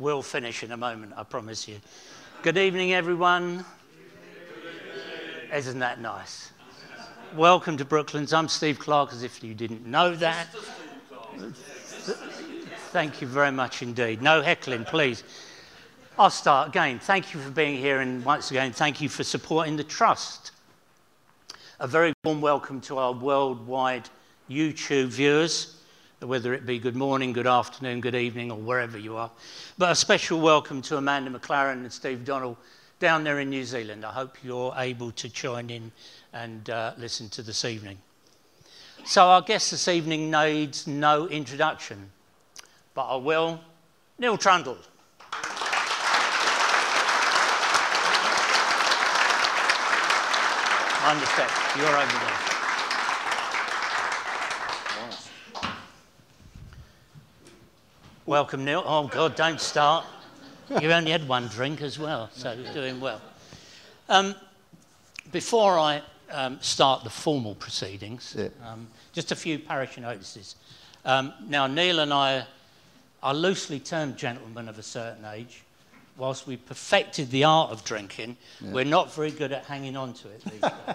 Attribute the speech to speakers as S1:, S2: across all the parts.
S1: will finish in a moment, I promise you. Good evening, everyone. Isn't that nice? Welcome to Brooklands. I'm Steve Clark, as if you didn't know that. Thank you very much indeed. No heckling, please. I'll start again. Thank you for being here, and once again, thank you for supporting the Trust. A very warm welcome to our worldwide YouTube viewers, whether it be good morning, good afternoon, good evening, or wherever you are. But a special welcome to Amanda McLaren and Steve Donnell down there in New Zealand. I hope you're able to join in and uh, listen to this evening. So, our guest this evening needs no introduction, but I will. Neil Trundle. Understand. You're over there. Welcome, Neil. Oh, God, don't start. You only had one drink as well, so you're doing well. Um, before I um, start the formal proceedings, yeah. um, just a few parish notices. Um, now, Neil and I are loosely termed gentlemen of a certain age. Whilst we perfected the art of drinking, yeah. we're not very good at hanging on to it these days.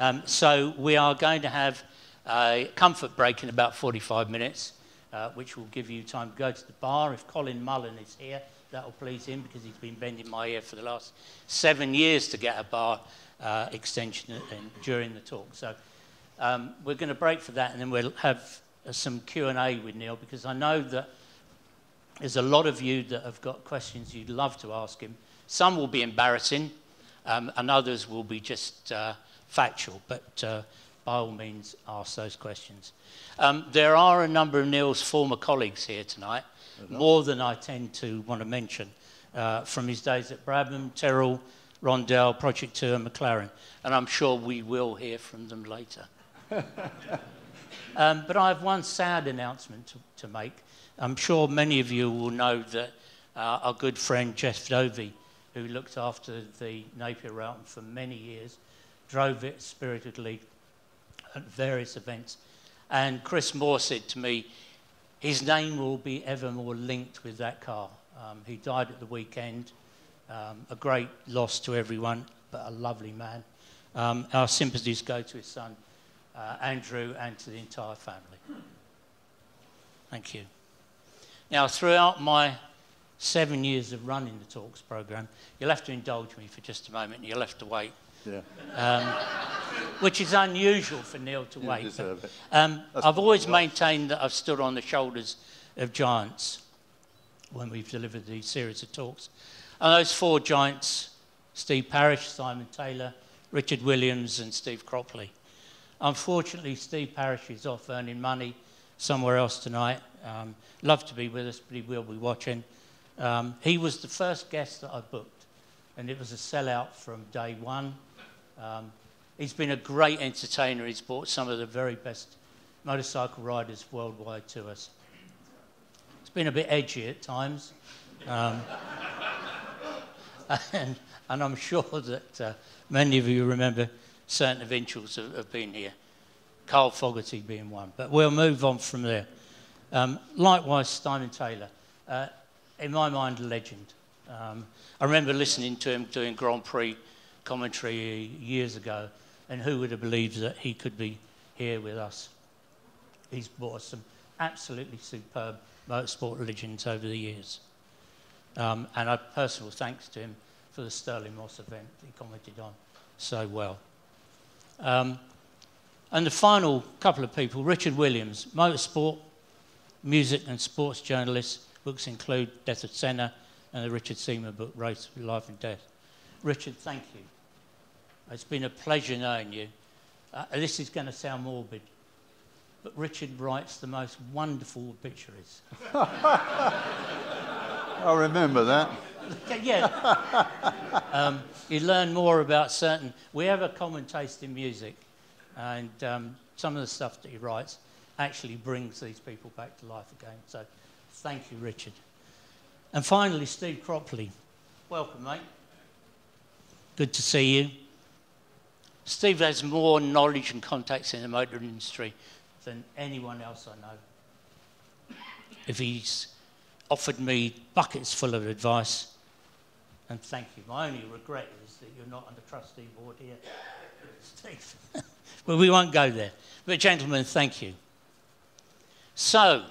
S1: Um, so, we are going to have a comfort break in about 45 minutes uh, which will give you time to go to the bar. If Colin Mullen is here, that will please him because he's been bending my ear for the last seven years to get a bar uh, extension in, during the talk. So um, we're going to break for that and then we'll have uh, some Q&A with Neil because I know that there's a lot of you that have got questions you'd love to ask him. Some will be embarrassing um, and others will be just uh, factual, but uh, by all means ask those questions. Um, there are a number of Neil's former colleagues here tonight, more than I tend to want to mention, uh, from his days at Brabham, Tyrrell, Rondell, Project 2 and McLaren, and I'm sure we will hear from them later. um, but I have one sad announcement to, to, make. I'm sure many of you will know that uh, our good friend Jeff Dovey, who looked after the Napier Railton for many years, drove it spiritedly at various events, and Chris Moore said to me, his name will be ever more linked with that car. Um, he died at the weekend. Um, a great loss to everyone, but a lovely man. Um, our sympathies go to his son, uh, Andrew, and to the entire family. Thank you. Now, throughout my seven years of running the Talks program, you'll have to indulge me for just a moment. You'll have to wait. Yeah. Um, which is unusual for Neil to you wait. But, um, I've always maintained that I've stood on the shoulders of giants when we've delivered these series of talks. And those four giants Steve Parish, Simon Taylor, Richard Williams, and Steve Cropley. Unfortunately, Steve Parish is off earning money somewhere else tonight. Um, love to be with us, but he will be watching. Um, he was the first guest that I booked, and it was a sellout from day one. Um, he's been a great entertainer. He's brought some of the very best motorcycle riders worldwide to us. It's been a bit edgy at times. Um, and, and, I'm sure that uh, many of you remember certain eventuals have, have been here, Carl Fogarty being one. But we'll move on from there. Um, likewise, Simon Taylor, uh, in my mind, a legend. Um, I remember listening to him doing Grand Prix commentary years ago, and who would have believed that he could be here with us? He's brought us some absolutely superb motorsport legends over the years. Um, and a personal thanks to him for the Stirling Moss event he commented on so well. Um, and the final couple of people, Richard Williams, motorsport, music and sports journalist. Books include Death of Senna and the Richard Seaman book, Race Life and Death. Richard, thank you it's been a pleasure knowing you. Uh, this is going to sound morbid, but Richard writes the most wonderful obituaries.
S2: I remember that.
S1: yeah. um, you learn more about certain. We have a common taste in music, and um, some of the stuff that he writes actually brings these people back to life again. So, thank you, Richard. And finally, Steve Cropley. Welcome, mate. Good to see you. Steve has more knowledge and contacts in the motor industry than anyone else I know. If he's offered me buckets full of advice, and thank you. My only regret is that you're not on the trustee board here, Steve. but we won't go there. But, gentlemen, thank you. So,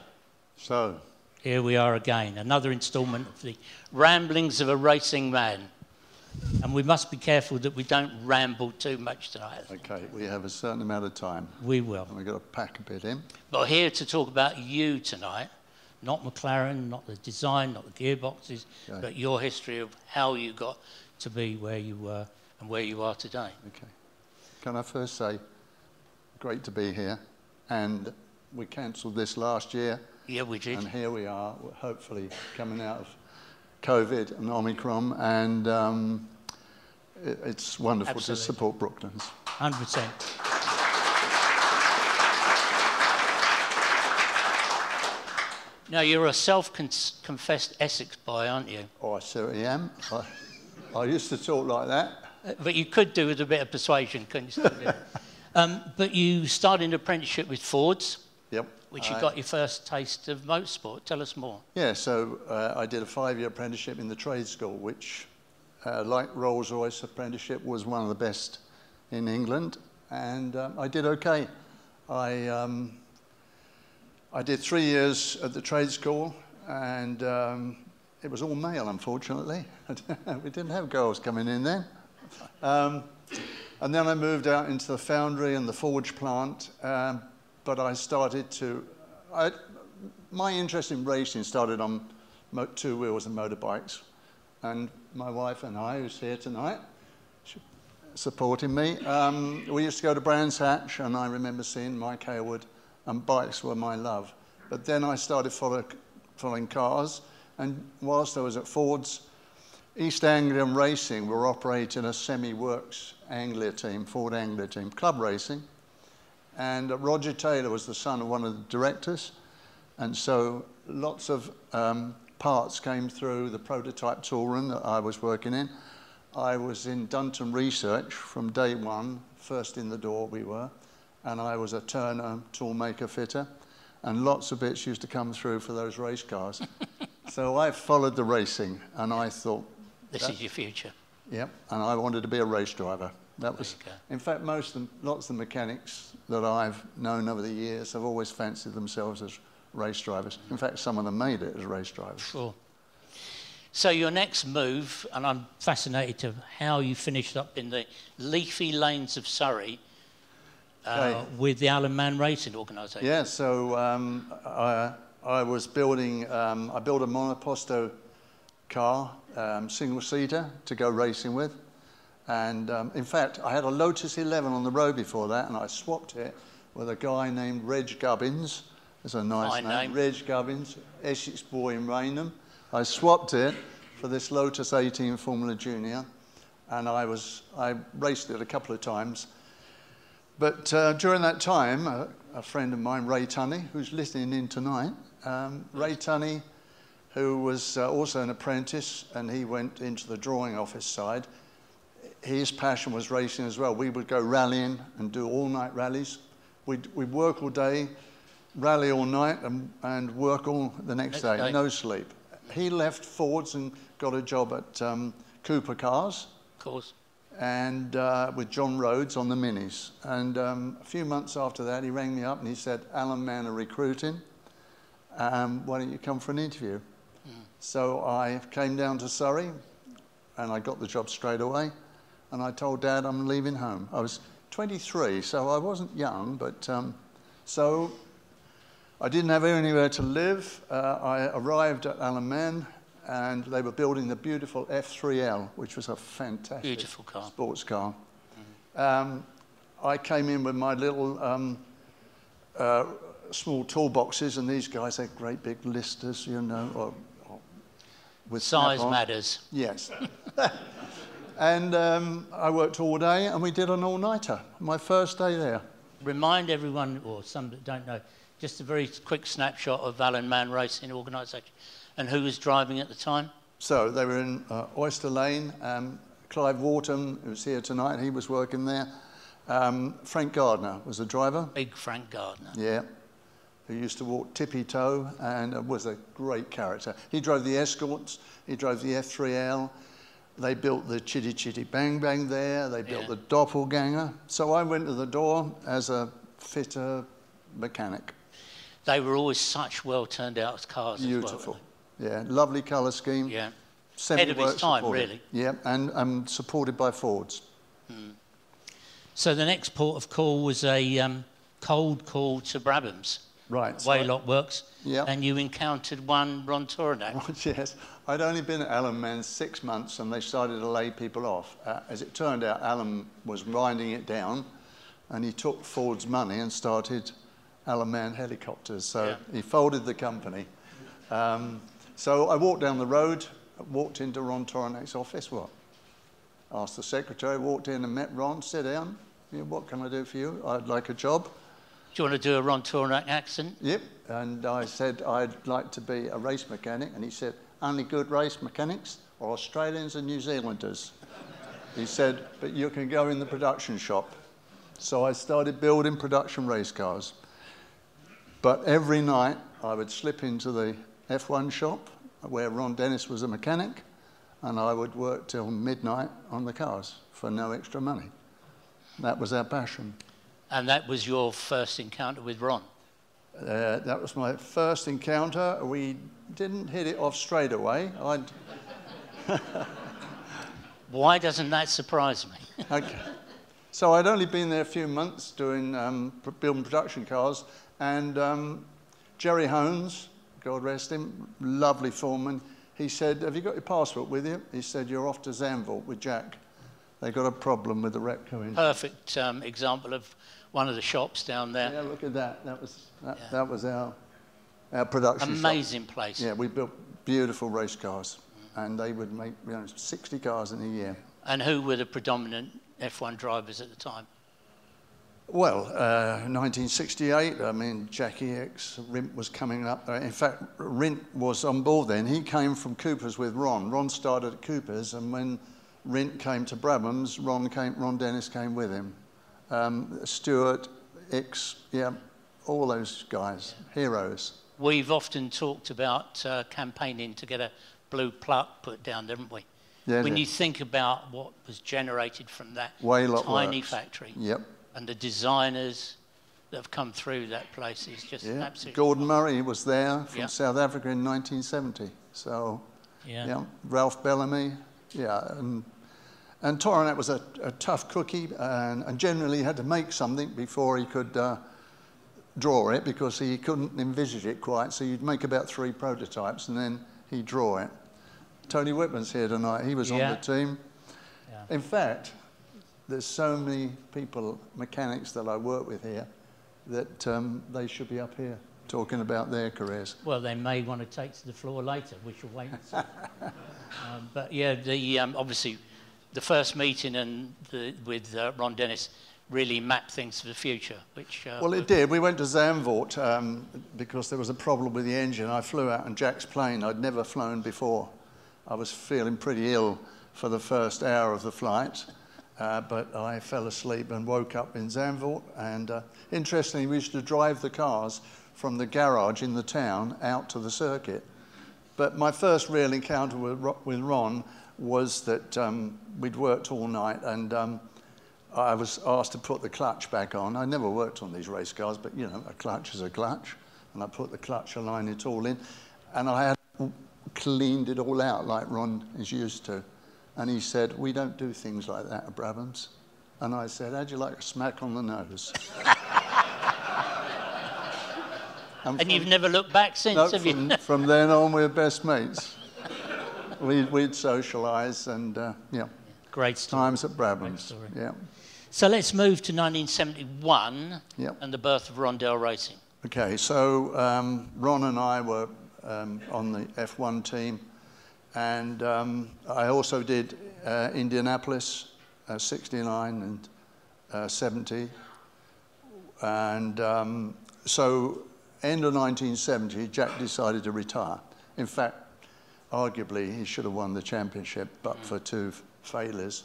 S2: So,
S1: here we are again, another instalment of the ramblings of a racing man. And we must be careful that we don't ramble too much tonight.
S2: okay, we have a certain amount of time.
S1: We will.
S2: And we've got to pack a bit in.
S1: But here to talk about you tonight, not McLaren, not the design, not the gearboxes,
S2: Okay.
S1: but your history of how you got to be where you were and where you are today.
S2: Okay. Can I first say, great to be here. And we cancelled this last year,
S1: Yeah, we did.
S2: and here we are, hopefully coming out of COVID and Omicron, and um, it, it's wonderful
S1: Absolutely.
S2: to support Brooklands.
S1: 100%. Now, you're a self confessed Essex boy, aren't you?
S2: Oh, I certainly am. I, I used to talk like that.
S1: Uh, But you could do with a bit of persuasion, couldn't you? Um, but you started an apprenticeship with Ford's,
S2: Yep.
S1: Which you
S2: I-
S1: got your first taste of motorsport. Tell us more.
S2: Yeah, so uh, I did a five-year apprenticeship in the trade school, which, uh, like Rolls-Royce apprenticeship, was one of the best in England, and um, I did okay. I um, I did three years at the trade school, and um, it was all male, unfortunately. we didn't have girls coming in then. Um, and then I moved out into the foundry and the forge plant, um, but I started to. I, my interest in racing started on two wheels and motorbikes. And my wife and I, who's here tonight, supporting me, um, we used to go to Brands Hatch, and I remember seeing Mike Hailwood, and bikes were my love. But then I started follow, following cars, and whilst I was at Ford's, East Anglian Racing we were operating a semi-works Anglia team, Ford Anglia team, club racing. And uh, Roger Taylor was the son of one of the directors. And so lots of um, parts came through the prototype tool room that I was working in. I was in Dunton Research from day one, first in the door we were. And I was a turner, toolmaker, fitter. And lots of bits used to come through for those race cars. so I followed the racing and I thought,
S1: This is your future.
S2: Yep, and I wanted to be a race driver. That was, in fact, most of the, lots of the mechanics that I've known over the years have always fancied themselves as race drivers. In fact, some of them made it as race drivers.
S1: Sure. So your next move, and I'm fascinated to how you finished up in the leafy lanes of Surrey uh,
S2: Okay.
S1: with the Alan Mann Racing Organisation.
S2: Yeah, so um, I, I was building, um, I built a monoposto car, um, single seater, to go racing with. And um, in fact, I had a Lotus 11 on the road before that, and I swapped it with a guy named Reg Gubbins. It's a nice name.
S1: name.
S2: Reg Gubbins, Essex boy in Rainham. I swapped it for this Lotus 18 Formula Junior, and I was I raced it a couple of times. But uh, during that time, a, a friend of mine, Ray Tunney, who's listening in tonight, um, Ray Tunney, who was uh, also an apprentice, and he went into the drawing office side. His passion was racing as well. We would go rallying and do all-night rallies. We'd, we'd work all day, rally all night, and, and work all the next
S1: Next
S2: day,
S1: day.
S2: no sleep. He left Ford's and got a job at um, Cooper Cars
S1: Of course.
S2: and uh, with John Rhodes on the minis. And um, a few months after that, he rang me up and he said, Alan Mann are recruiting. Um, why don't you come for an interview? So I came down to Surrey and I got the job straight away. And I told Dad I'm leaving home. I was 23, so I wasn't young, but um, so I didn't have anywhere to live. Uh, I arrived at Alan Mann and they were building the beautiful F3L, which was a fantastic
S1: Beautiful car.
S2: sports car. Um, I came in with my little um, uh, small toolboxes, and these guys had great big listers, you know, or, or with
S1: Size matters.
S2: Yes. and um, I worked all day, and we did an all-nighter. My first day there.
S1: Remind everyone, or some that don't know, just a very quick snapshot of Alan Mann Racing Organisation and who was driving at the time.
S2: So they were in uh, Oyster Lane. Um, Clive Wharton, who's here tonight, he was working there. Um, Frank Gardner was the driver.
S1: Big Frank Gardner.
S2: Yeah. who used to walk tippy toe and was a great character. He drove the Escorts, he drove the F3L. They built the Chitty Chitty Bang Bang there, they built
S1: Yeah.
S2: the Doppelganger. So I went to the door as a fitter mechanic.
S1: They were always such well turned out cars
S2: Beautiful.
S1: as
S2: Yeah, lovely colour scheme.
S1: well. Yeah.
S2: Semi
S1: Ahead of its time,
S2: supported.
S1: really.
S2: Yeah, and um, supported by Fords.
S1: So the next port of call was a um, cold call to Brabham's,
S2: Right. so-
S1: Waylock Works,
S2: Yeah.
S1: and you encountered one Ron
S2: yes, I'd only been at Alan Mann six months and they started to lay people off. Uh, as it turned out, Alan was winding it down and he took Ford's money and started Alan Mann helicopters. So
S1: Yeah.
S2: he folded the company. Um, so I walked down the road, walked into Ron Tauranac's office. What? Asked the secretary, walked in and met Ron, sit down. Yeah, what can I do for you? I'd like a job.
S1: Do you want to do a Ron Tauranac accent?
S2: Yep. And I said, I'd like to be a race mechanic. And he said, only good race mechanics are Australians and New Zealanders. he said, but you can go in the production shop. So I started building production race cars. But every night I would slip into the F1 shop where Ron Dennis was a mechanic and I would work till midnight on the cars for no extra money. That was our passion.
S1: And that was your first encounter with Ron.
S2: Uh, that was my first encounter. We didn't hit it off straight away. I'd,
S1: Why doesn't that surprise me?
S2: okay. So I'd only been there a few months doing um, building production cars, and um, Jerry Holmes, God rest him, lovely foreman. He said, "Have you got your passport with you?" He said, "You're off to Zandvoort with Jack. They've got a problem with the Repco engine."
S1: Perfect um, example of one of the shops down there.
S2: Yeah, look at that. That was that,
S1: Yeah.
S2: that was our our production shop.
S1: Amazing place.
S2: Yeah, we built beautiful race cars, and they would make you know, 60 cars in a year.
S1: And who were the predominant F1 drivers at the time?
S2: Well, uh, 1968, I mean, Jacky Ickx, Rindt was coming up. Uh, in fact, Rindt was on board then. He came from Cooper's with Ron. Ron started at Cooper's, and when Rindt came to Brabham's, Ron, came, Ron Dennis came with him. Um, Stewart, Ickx, yeah, all those guys, heroes.
S1: We've often talked about uh, campaigning to get a blue pluck put down, haven't we?
S2: Yeah,
S1: when
S2: yeah.
S1: you think about what was generated from that
S2: Waylock
S1: tiny
S2: Works.
S1: factory
S2: Yep.
S1: and the designers that have come through that place is just
S2: Yeah.
S1: absolutely
S2: Gordon Murray was there from
S1: Yeah.
S2: South Africa in 1970. So,
S1: yeah.
S2: yeah, Ralph Bellamy, yeah, and and Tauranac was a, a tough cookie, and, and generally had to make something before he could uh, draw it because he couldn't envisage it quite. So you'd make about three prototypes, and then he'd draw it. Tony Whitman's here tonight. He was
S1: Yeah.
S2: on the team.
S1: Yeah.
S2: In fact, there's so many people, mechanics that I work with here, that um, they should be up here talking about their careers.
S1: Well, they may want to take to the floor later. We shall wait and see. um, but yeah, the um, obviously the first meeting and the, with uh, Ron Dennis really mapped things for the future. Which uh,
S2: Well, it did. We went to Zandvoort um, because there was a problem with the engine. I flew out on Jack's plane. I'd never flown before. I was feeling pretty ill for the first hour of the flight, uh, but I fell asleep and woke up in Zandvoort. And uh, interestingly, we used to drive the cars from the garage in the town out to the circuit. But my first real encounter with, with Ron was that um, we'd worked all night and um, I was asked to put the clutch back on. I never worked on these race cars, but you know, a clutch is a clutch. And I put the clutch, aligned it all in, and I had cleaned it all out like Ron is used to. And he said, We don't do things like that at Brabham's. And I said, How'd you like a smack on the nose?
S1: and you've never looked back since,
S2: No,
S1: have you?
S2: from, from then on, we're best mates. We'd, we'd socialise and, uh, yeah,
S1: Great story.
S2: times at Brabham's.
S1: story.
S2: Yeah,
S1: So let's move to 1971
S2: yeah.
S1: and the birth of Rondell Racing.
S2: Okay, so um, Ron and I were um, on the F1 team, and um, I also did uh, Indianapolis, uh, 69 and uh, 70. And um, so, end of 1970, Jack decided to retire. In fact, arguably, he should have won the championship, but for two failures.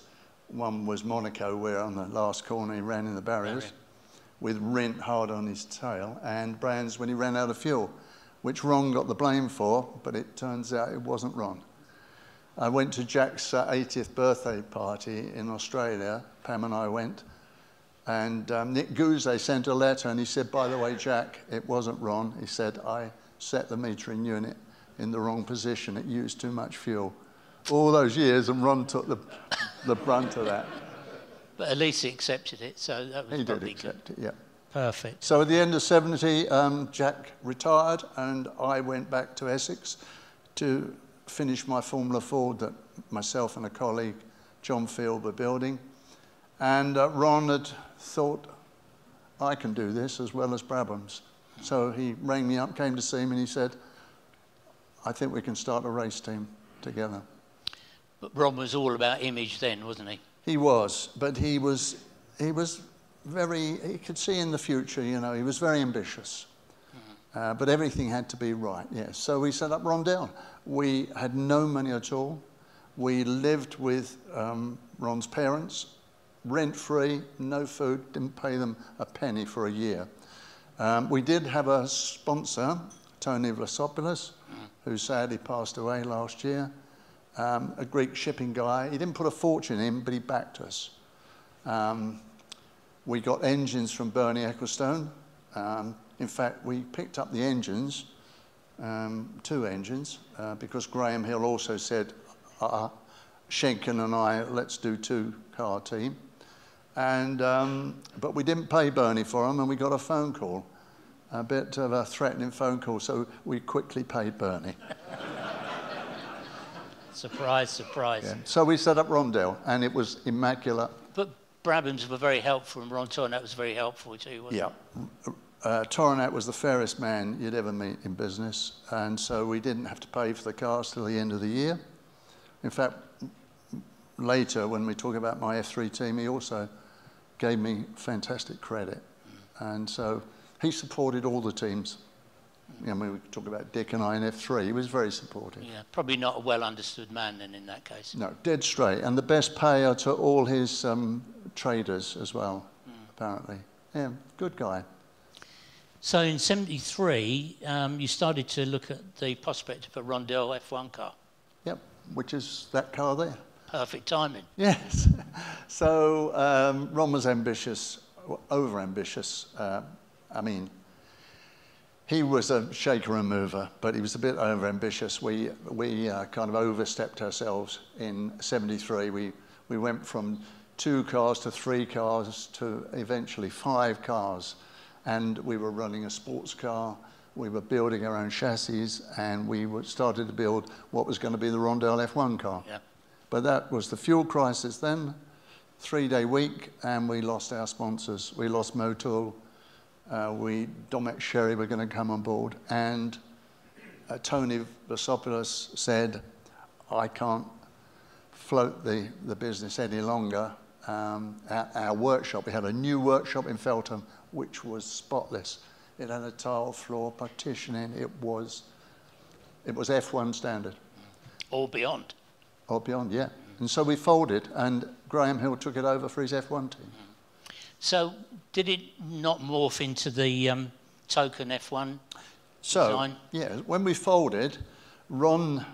S2: One was Monaco, where on the last corner he ran in the barriers.
S1: Barrier.
S2: with Rindt hard on his tail and Brands when he ran out of fuel, which Ron got the blame for, but it turns out it wasn't Ron. I went to Jack's uh, 80th birthday party in Australia. Pam and I went. And um, Nick Goozée sent a letter and he said, by the way, Jack, it wasn't Ron. He said, I set the metering unit in the wrong position. It used too much fuel. All those years, and Ron took the, the brunt of that.
S1: But at least he accepted it, so that was
S2: He did accept
S1: good.
S2: it, yeah.
S1: Perfect.
S2: So at the end of 70, um, Jack retired, and I went back to Essex to finish my Formula Ford that myself and a colleague, John Field, were building. And uh, Ron had thought, I can do this as well as Brabham's. So he rang me up, came to see me, and he said, I think we can start a race team together.
S1: But Ron was all about image then, wasn't he?
S2: He was, but he was, he was very, he could see in the future, you know, he was very ambitious. Uh, but everything had to be right, yes. So we set up Rondell. We had no money at all. We lived with um, Ron's parents, rent free, no food, didn't pay them a penny for a year. Um, we did have a sponsor, Tony Vlasopoulos, who sadly passed away last year, um, a Greek shipping guy. He didn't put a fortune in, but he backed us. Um, we got engines from Bernie Ecclestone. Um, in fact, we picked up the engines, um, two engines, uh, because Graham Hill also said, uh, Schenken and I, let's do two car team. And, um, but we didn't pay Bernie for them, and we got a phone call, a bit of a threatening phone call, so we quickly paid Bernie.
S1: Surprise, surprise.
S2: Yeah. So we set up Rondell, and it was immaculate.
S1: But Brabham's were very helpful, and Ron Tauranac was very helpful too, wasn't
S2: Yeah. Uh, Tauranac was the fairest man you'd ever meet in business, and so we didn't have to pay for the cars till the end of the year. In fact, later when we talk about my F3 team, he also gave me fantastic credit, and so he supported all the teams. I mean, we talk about Dick and I in F3. He was very supportive.
S1: Yeah, probably not a well understood man then in that case.
S2: No, dead straight, and the best payer to all his um, traders as well, apparently. Yeah, good guy.
S1: So in 73, um, you started to look at the prospect of a Rondell F1 car.
S2: Yep, which is that car there.
S1: Perfect timing.
S2: Yes. so um, Ron was ambitious, over ambitious. Uh, I mean, he was a shaker and mover, but he was a bit overambitious. We, we uh, kind of overstepped ourselves in 73. We, we went from two cars to three cars to eventually five cars. And we were running a sports car. We were building our own chassis, and we started to build what was going to be the Rondell F1 car.
S1: Yeah.
S2: But that was the fuel crisis then, three day week, and we lost our sponsors. We lost Motul, uh, we, Domecq Sherry were going to come on board, and uh, Tony Vlasopoulos said, I can't float the, the business any longer. Um, our, our workshop, we had a new workshop in Feltham, which was spotless. It had a tile floor, partitioning, it was, it was F1 standard.
S1: Or beyond.
S2: Or beyond, yeah. And so we folded, and Graham Hill took it over for his F1 team.
S1: So did it not morph into the um, token F1
S2: So,
S1: design?
S2: yeah, when we folded, Ron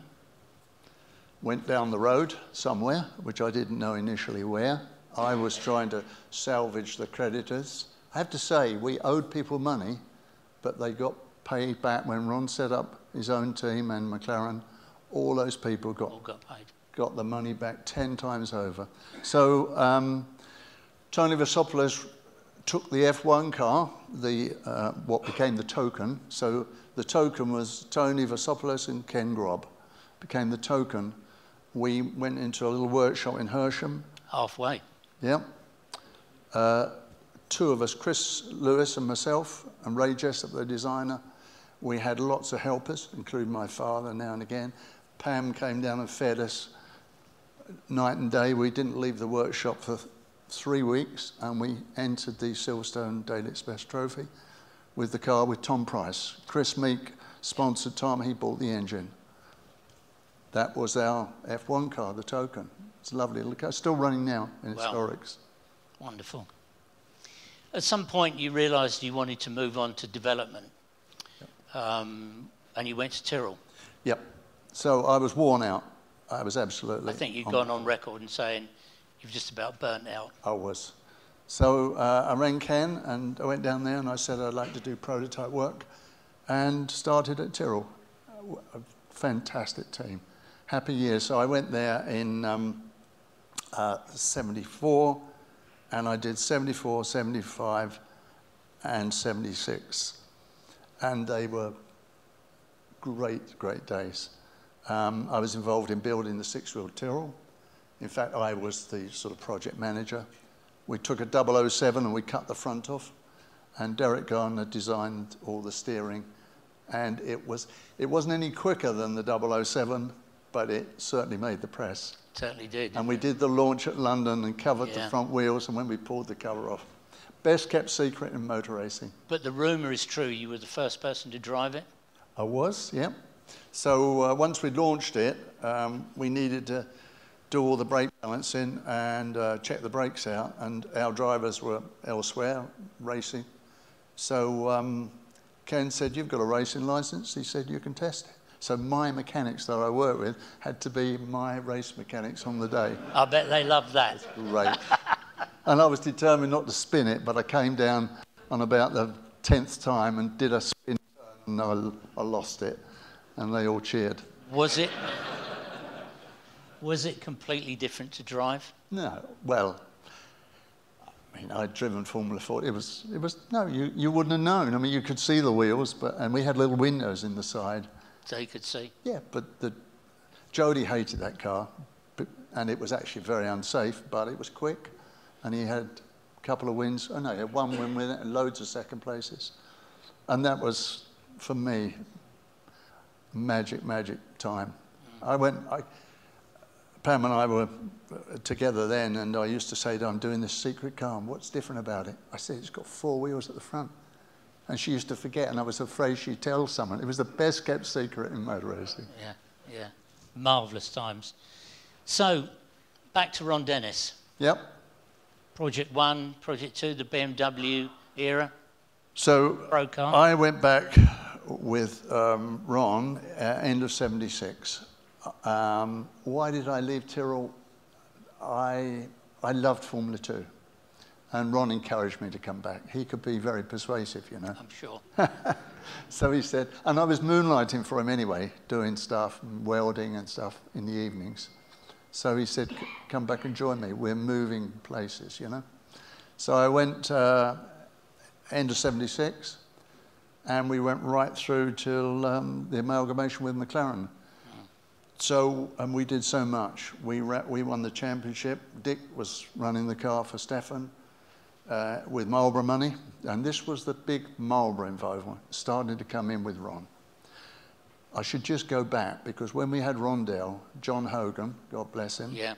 S2: went down the road somewhere, which I didn't know initially where. I was trying to salvage the creditors. I have to say, we owed people money, but they got paid back when Ron set up his own team and McLaren. All those people got
S1: All got paid.
S2: got the money back 10 times over. So um, Tony Vlasopoulos took the F1 car, the, uh, what became the token. So the token was Tony Vlasopoulos and Ken Grob became the token. We went into a little workshop in Hersham.
S1: Halfway.
S2: Yeah. Uh, two of us, Chris Lewis and myself, and Ray Jessop, the designer. We had lots of helpers, including my father now and again. Pam came down and fed us night and day. We didn't leave the workshop for three weeks, and we entered the Silverstone Daily Express Trophy with the car with Tom Pryce. Chris Meek sponsored Tom, he bought the engine. That was our F1 car, the token. It's a lovely little car, still running now in
S1: Wow.
S2: historics.
S1: Wonderful. At some point, you realised you wanted to move on to development, um, and you went to Tyrrell.
S2: Yep. So I was worn out. I was absolutely.
S1: I think you've
S2: on-
S1: gone on record and saying you've just about burnt out.
S2: I was. So uh, I rang Ken and I went down there and I said I'd like to do prototype work and started at Tyrrell. A fantastic team. Happy year. So I went there in um, uh, 74 and I did 74, 75 and 76. And they were great, great days. Um, I was involved in building the six-wheel Tyrrell. In fact, I was the sort of project manager. We took a 007 and we cut the front off, and Derek Gardner designed all the steering. And it, was, it wasn't any quicker than the 007, but it certainly made the press.
S1: Certainly did.
S2: And we did the launch at London and covered
S1: Yeah.
S2: the front wheels, and when we pulled the cover off. Best kept secret in motor racing.
S1: But the rumour is true. You were the first person to drive it.
S2: I was, yeah. So uh, once we launched it, um, we needed to do all the brake balancing and uh, check the brakes out, and our drivers were elsewhere racing. So um, Ken said, "You've got a racing license." He said, "You can test it." So my mechanics that I worked with had to be my race mechanics on the day.
S1: I bet they loved that.
S2: Great. and I was determined not to spin it, but I came down on about the tenth time and did a spin turn, and I, I lost it, and they all cheered.
S1: Was it? Was it completely different to drive?
S2: No, well, I mean, I'd driven Formula Ford. It was, it was no, you, you wouldn't have known. I mean, you could see the wheels, but and we had little windows in the side.
S1: So you could see.
S2: Yeah, but the Jody hated that car, but, and it was actually very unsafe. But it was quick, and he had a couple of wins. Oh no, he had one win with it and loads of second places, and that was for me magic, magic time. Mm. I went. I, Pam and I were together then, and I used to say to her, I'm doing this secret car, and what's different about it? I said, it's got four wheels at the front. And she used to forget, and I was afraid she'd tell someone. It was the best kept secret in motor racing.
S1: Yeah, yeah. Marvellous times. So, back to Ron Dennis.
S2: Yep.
S1: Project One, Project Two, the BMW era,
S2: So
S1: pro car.
S2: I went back with um, Ron uh, end of 76. Um, why did I leave Tyrrell? I, I loved Formula 2. And Ron encouraged me to come back. He could be very persuasive, you know.
S1: I'm sure.
S2: So he said, and I was moonlighting for him anyway, doing stuff, and welding and stuff in the evenings. So he said, come back and join me. We're moving places, you know. So I went uh, end of 76, and we went right through till um, the amalgamation with McLaren. So, and we did so much. We, we won the championship. Dick was running the car for Stefan uh, with Marlboro money, and this was the big Marlboro involvement, starting to come in with Ron. I should just go back because when we had Rondell, John Hogan, God bless him,
S1: Yeah.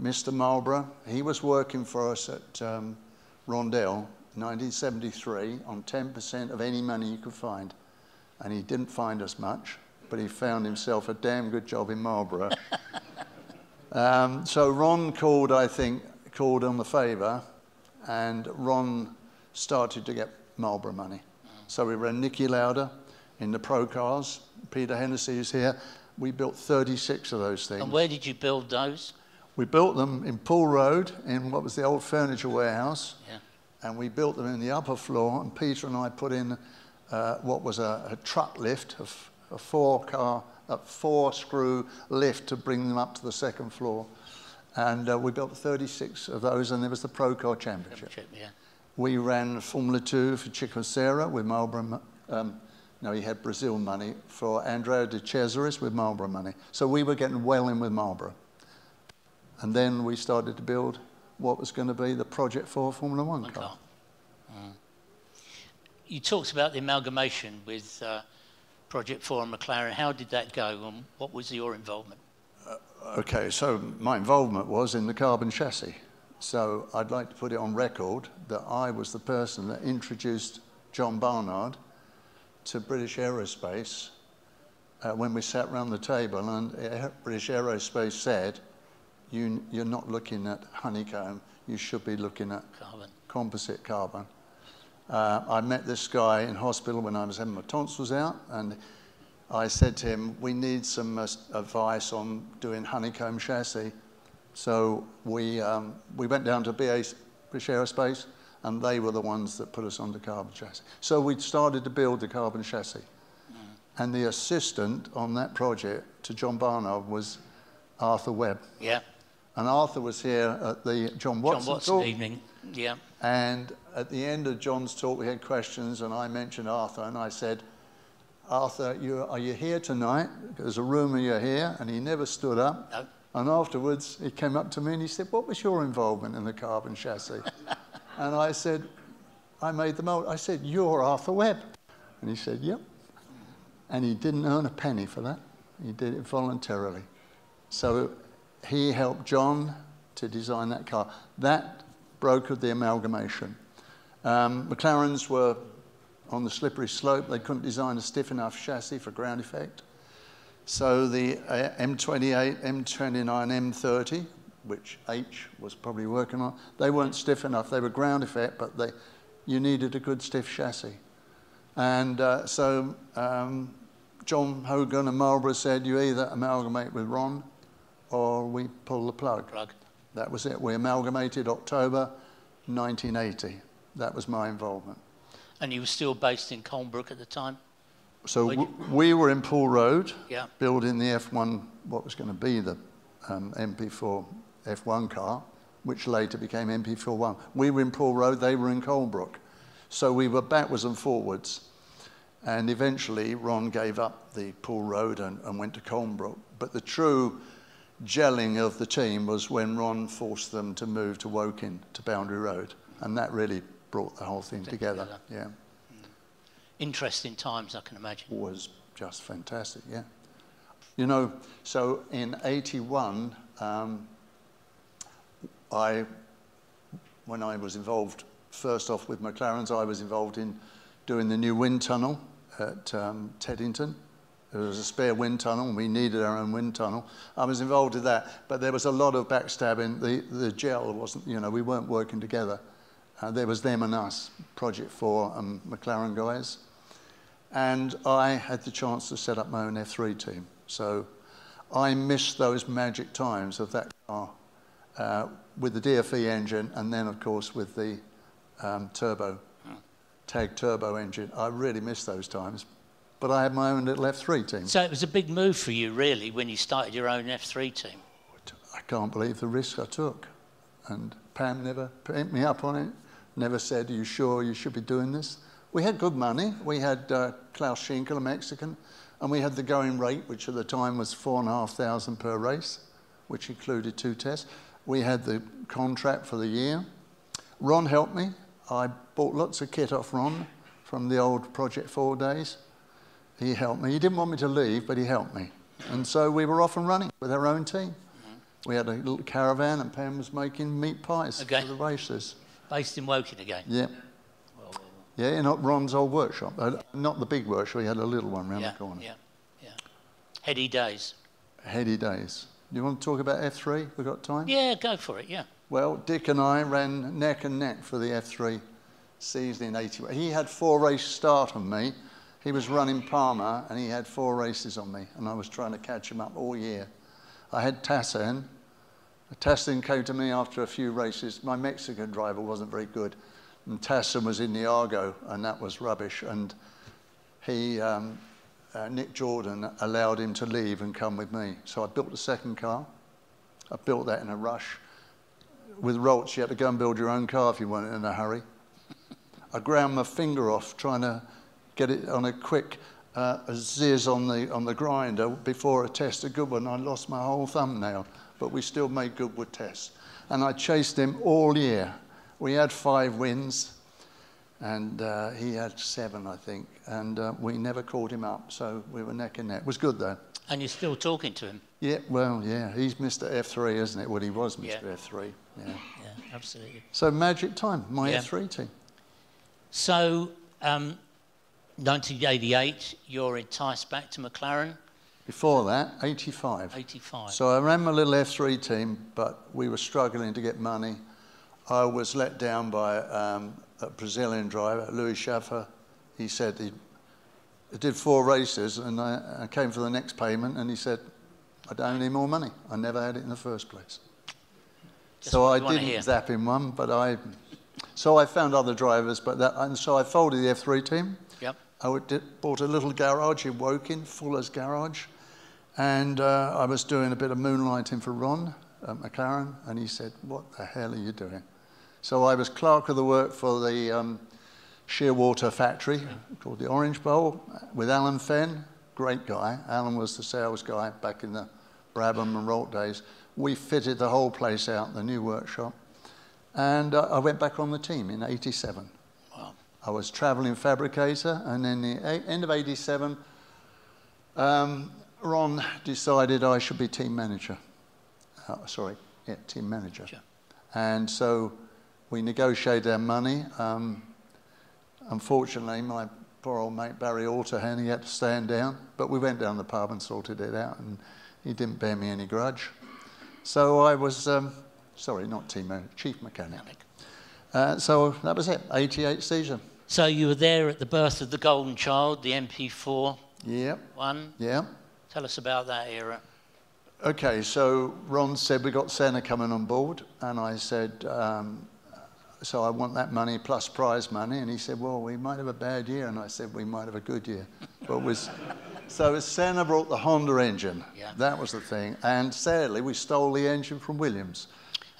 S2: Mr. Marlboro, he was working for us at um, Rondell 1973 on 10% of any money he could find. And he didn't find us much, but he found himself a damn good job in Marlboro. um, so Ron called, I think, called on the favour, and Ron started to get Marlboro money. So we ran Niki Lauda in the pro cars. Peter Hennessy is here. We built 36 of those things.
S1: And where did you build those?
S2: We built them in Poole Road in what was the old furniture warehouse,
S1: Yeah.
S2: and we built them in the upper floor. And Peter and I put in uh, what was a, a truck lift, a, f- a four car, a four screw lift to bring them up to the second floor. And uh, we built 36 of those, and there was the Pro Car Championship.
S1: Championship, Yeah.
S2: We ran Formula 2 for Chico Serra with Marlboro. Um, no, he had Brazil money for Andrea de Cesaris with Marlboro money. So we were getting well in with Marlboro. And then we started to build what was going to be the Project 4 Formula 1
S1: One
S2: car.
S1: car. Mm. You talked about the amalgamation with uh, Project 4 and McLaren. How did that go and what was your involvement?
S2: Okay, so my involvement was in the carbon chassis. So I'd like to put it on record that I was the person that introduced John Barnard to British Aerospace uh, when we sat round the table and British Aerospace said, you, you're not looking at honeycomb, you should be looking at
S1: Carbon.
S2: composite carbon. Uh, I met this guy in hospital when I was having my tonsils out, and I said to him, We need some uh, advice on doing honeycomb chassis. So we, um, we went down to BA, British Aerospace, and they were the ones that put us on the carbon chassis. So we started to build the carbon chassis. Mm. And the assistant on that project to John Barnard was Arthur Webb.
S1: Yeah.
S2: And Arthur was here at the John Watson,
S1: John Watson evening. Yeah.
S2: And at the end of John's talk, we had questions, and I mentioned Arthur, and I said, Arthur, you, are you here tonight? There's a rumour you're here. And he never stood up.
S1: No.
S2: And afterwards, he came up to me and he said, What was your involvement in the carbon chassis? and I said, I made the mold. I said, You're Arthur Webb. And he said, Yep. And he didn't earn a penny for that. He did it voluntarily. So he helped John to design that car. That brokered the amalgamation. Um, McLarens were on the slippery slope. They couldn't design a stiff enough chassis for ground effect. So the uh, M28, M29, M30, which H was probably working on, they weren't stiff enough. They were ground effect, but they, you needed a good stiff chassis. And uh, so um, John Hogan and Marlboro said, you either amalgamate with Ron or we pull the plug.
S1: plug.
S2: That was it. We amalgamated October 1980. That was my involvement.
S1: And you were still based in Colnbrook at the time?
S2: So we were in Poole Road,
S1: yeah.
S2: building the F1, what was going to be the um, MP4 F1 car, which later became MP41. We were in Poole Road, they were in Colnbrook. So we were backwards and forwards. And eventually, Ron gave up the Poole Road and, and went to Colnbrook. But the true gelling of the team was when Ron forced them to move to Woking, to Boundary Road. And that really brought the whole thing together. together. Yeah. Mm.
S1: Interesting times, I can imagine.
S2: Was just fantastic, yeah. You know, so in 81, um, I, when I was involved, first off with McLarens, I was involved in doing the new wind tunnel at um, Teddington. There was a spare wind tunnel, and we needed our own wind tunnel. I was involved in that, but there was a lot of backstabbing. The, the gel wasn't, you know, we weren't working together. Uh, there was them and us, Project 4 and McLaren guys. And I had the chance to set up my own F3 team. So I missed those magic times of that car uh, with the DFE engine and then, of course, with the um, turbo, tag turbo engine. I really missed those times. But I had my own little F3 team.
S1: So it was a big move for you, really, when you started your own F3 team.
S2: I can't believe the risk I took. And Pam never picked me up on it never said, Are you sure you should be doing this? We had good money. We had uh, Klaus Schinkel, a Mexican, and we had the going rate, which at the time was 4,500 per race, which included two tests. We had the contract for the year. Ron helped me. I bought lots of kit off Ron from the old Project 4 days. He helped me. He didn't want me to leave, but he helped me. And so we were off and running with our own team. We had a little caravan, and Pam was making meat pies okay. for the races.
S1: Based in Woking again?
S2: Yeah. Well, well, yeah, in Ron's old workshop. Uh, not the big workshop, he had a little one round
S1: yeah,
S2: the corner.
S1: Yeah, yeah. Heady days.
S2: Heady days. Do you want to talk about F3? We've got time?
S1: Yeah, go for it, yeah.
S2: Well, Dick and I ran neck and neck for the F3 season in 81. He had four race start on me. He was running Palmer and he had four races on me, and I was trying to catch him up all year. I had Tassin, Tassin came to me after a few races. My Mexican driver wasn't very good, and Tassin was in the Argo, and that was rubbish. And he, um, uh, Nick Jordan, allowed him to leave and come with me. So I built the second car. I built that in a rush. With Ralts, you had to go and build your own car if you weren't in a hurry. I ground my finger off trying to get it on a quick uh, a ziz on the, on the grinder before a test, a good one. I lost my whole thumbnail but we still made good with tests. And I chased him all year. We had five wins, and uh, he had seven, I think. And uh, we never called him up, so we were neck and neck. It was good, though.
S1: And you're still talking to him?
S2: Yeah, well, yeah. He's Mr. F3, isn't it? Well, he was Mr. Yeah.
S1: F3. Yeah. yeah, absolutely.
S2: So, magic time, my yeah. F3 team.
S1: So, um, 1988, you're enticed back to McLaren.
S2: Before that, 85.
S1: 85.
S2: So I ran my little F3 team, but we were struggling to get money. I was let down by um, a Brazilian driver, Louis Schaffer. He said he did four races, and I, I came for the next payment, and he said, I don't need more money. I never had it in the first place.
S1: Just
S2: so I didn't zap him one, but I. So I found other drivers, but that, and so I folded the F3 team.
S1: Yep.
S2: I did- bought a little garage in Woking, Fuller's Garage, and uh, I was doing a bit of moonlighting for Ron at McLaren, and he said, "What the hell are you doing?" So I was clerk of the work for the um, Shearwater factory called the Orange Bowl with Alan Fenn, great guy. Alan was the sales guy back in the Brabham and Ralt days. We fitted the whole place out, the new workshop, and uh, I went back on the team in '87. I was travelling fabricator, and in the end of '87, um, Ron decided I should be team manager. Uh, sorry, yeah, team manager.
S1: Sure.
S2: And so we negotiated our money. Um, unfortunately, my poor old mate Barry Alterhan, he had to stand down, but we went down the pub and sorted it out, and he didn't bear me any grudge. So I was, um, sorry, not team manager, chief mechanic. Uh, so that was it, 88 season.
S1: So you were there at the birth of the Golden Child, the MP4
S2: Yep,
S1: one.
S2: yeah.
S1: Tell us about that era.
S2: Okay, so Ron said we got Senna coming on board, and I said, um, so I want that money plus prize money, and he said, well, we might have a bad year, and I said we might have a good year, but was so Senna brought the Honda engine.
S1: Yeah.
S2: That was the thing, and sadly we stole the engine from Williams.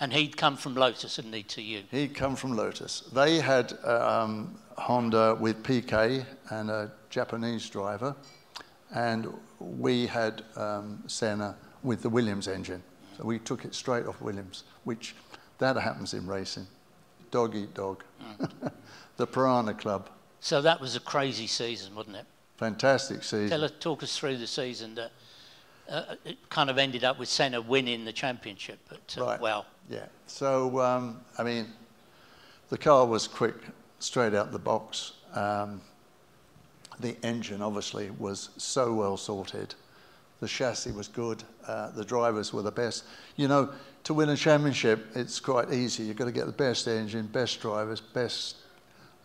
S1: And he'd come from Lotus, hadn't he, to you?
S2: He'd come from Lotus. They had um, Honda with Piquet and a Japanese driver, and we had um, Senna with the Williams engine. So we took it straight off Williams, which that happens in racing. Dog eat dog. the Piranha Club.
S1: So that was a crazy season, wasn't it?
S2: Fantastic season.
S1: Tell us, talk us through the season that uh, it kind of ended up with Senna winning the championship. But uh,
S2: Right.
S1: well,
S2: Yeah. So, um, I mean, the car was quick, straight out the box. Um, the engine, obviously, was so well sorted. The chassis was good. Uh, the drivers were the best. You know, to win a championship, it's quite easy. You've got to get the best engine, best drivers, best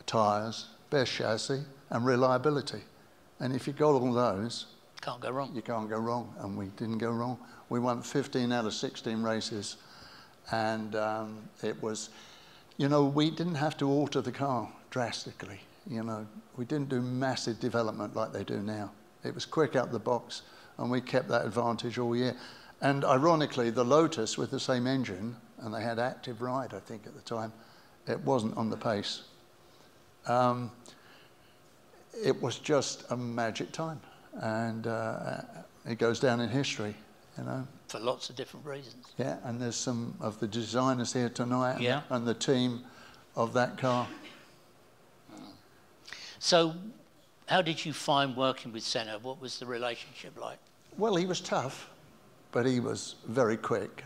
S2: tyres, best chassis, and reliability. And if you've got all those,
S1: can't go wrong.
S2: you can't go wrong, and we didn't go wrong. We won 15 out of 16 races, and um, it was, you know, we didn't have to alter the car drastically. You know, we didn't do massive development like they do now. It was quick out the box, and we kept that advantage all year. And ironically, the Lotus with the same engine, and they had active ride, I think, at the time, it wasn't on the pace. Um, it was just a magic time, and uh, it goes down in history, you know.
S1: For lots of different reasons.
S2: Yeah, and there's some of the designers here tonight, and-
S1: Yeah.
S2: and the team of that car.
S1: So, how did you find working with Senna? What was the relationship like?
S2: Well, he was tough, but he was very quick.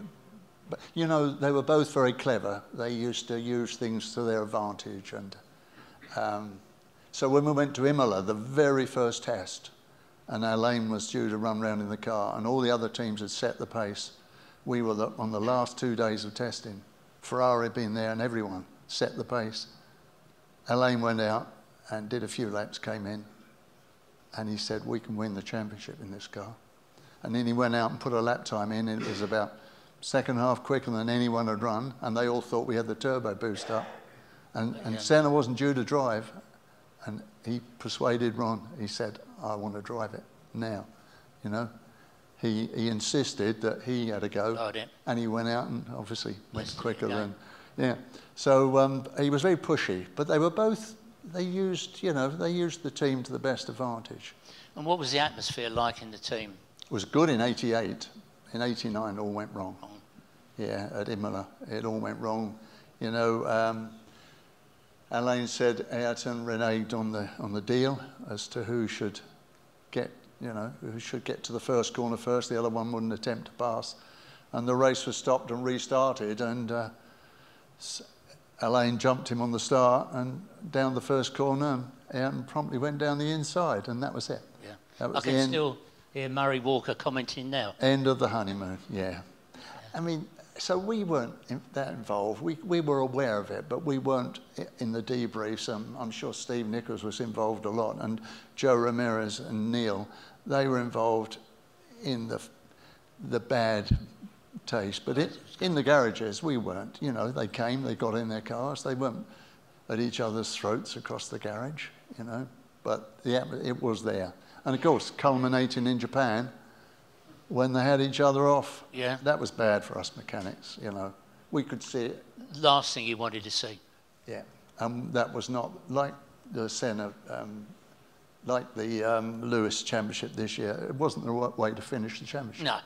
S2: But you know, they were both very clever. They used to use things to their advantage, and um, so when we went to Imola, the very first test, and Alain was due to run round in the car, and all the other teams had set the pace. We were the, on the last two days of testing. Ferrari had been there, and everyone set the pace. Alain went out and did a few laps, came in, and he said, "We can win the championship in this car." And then he went out and put a lap time in. and It was about second half quicker than anyone had run, and they all thought we had the turbo boost up. And, and Senna wasn't due to drive, and he persuaded Ron. He said, "I want to drive it now," you know. He, he insisted that he had a go,
S1: Oh,
S2: and he went out and obviously went
S1: Listened,
S2: quicker than, yeah. So um, he was very pushy, but they were both. They used, you know, they used the team to the best advantage.
S1: And what was the atmosphere like in the team?
S2: It was good in 88. In 89, all went wrong. Yeah, at Imola, it all went wrong. You know, um, Alain said Ayrton reneged on the, on the deal as to who should get, you know, who should get to the first corner first. The other one wouldn't attempt to pass. And the race was stopped and restarted. And uh, S- Alain jumped him on the start and down the first corner. And Ayrton promptly went down the inside. And that was it.
S1: Yeah.
S2: That was
S1: I
S2: the
S1: can
S2: end.
S1: still hear Murray Walker commenting now.
S2: End of the honeymoon, yeah. I mean, so we weren't that involved. We, we were aware of it, but we weren't in the debriefs. Um, I'm sure Steve Nichols was involved a lot, and Jo Ramirez and Neil, they were involved in the, the bad taste. But it, in the garages, we weren't. You know, they came, they got in their cars, they weren't at each other's throats across the garage, you know. But yeah, it was there. And of course, culminating in Japan, when they had each other off.
S1: Yeah.
S2: That was bad for us mechanics, you know. We could see it.
S1: Last thing you wanted to see.
S2: Yeah. And that was not like the Senna, um, like the um, Lewis Championship this year. It wasn't the right way to finish the championship.
S1: No.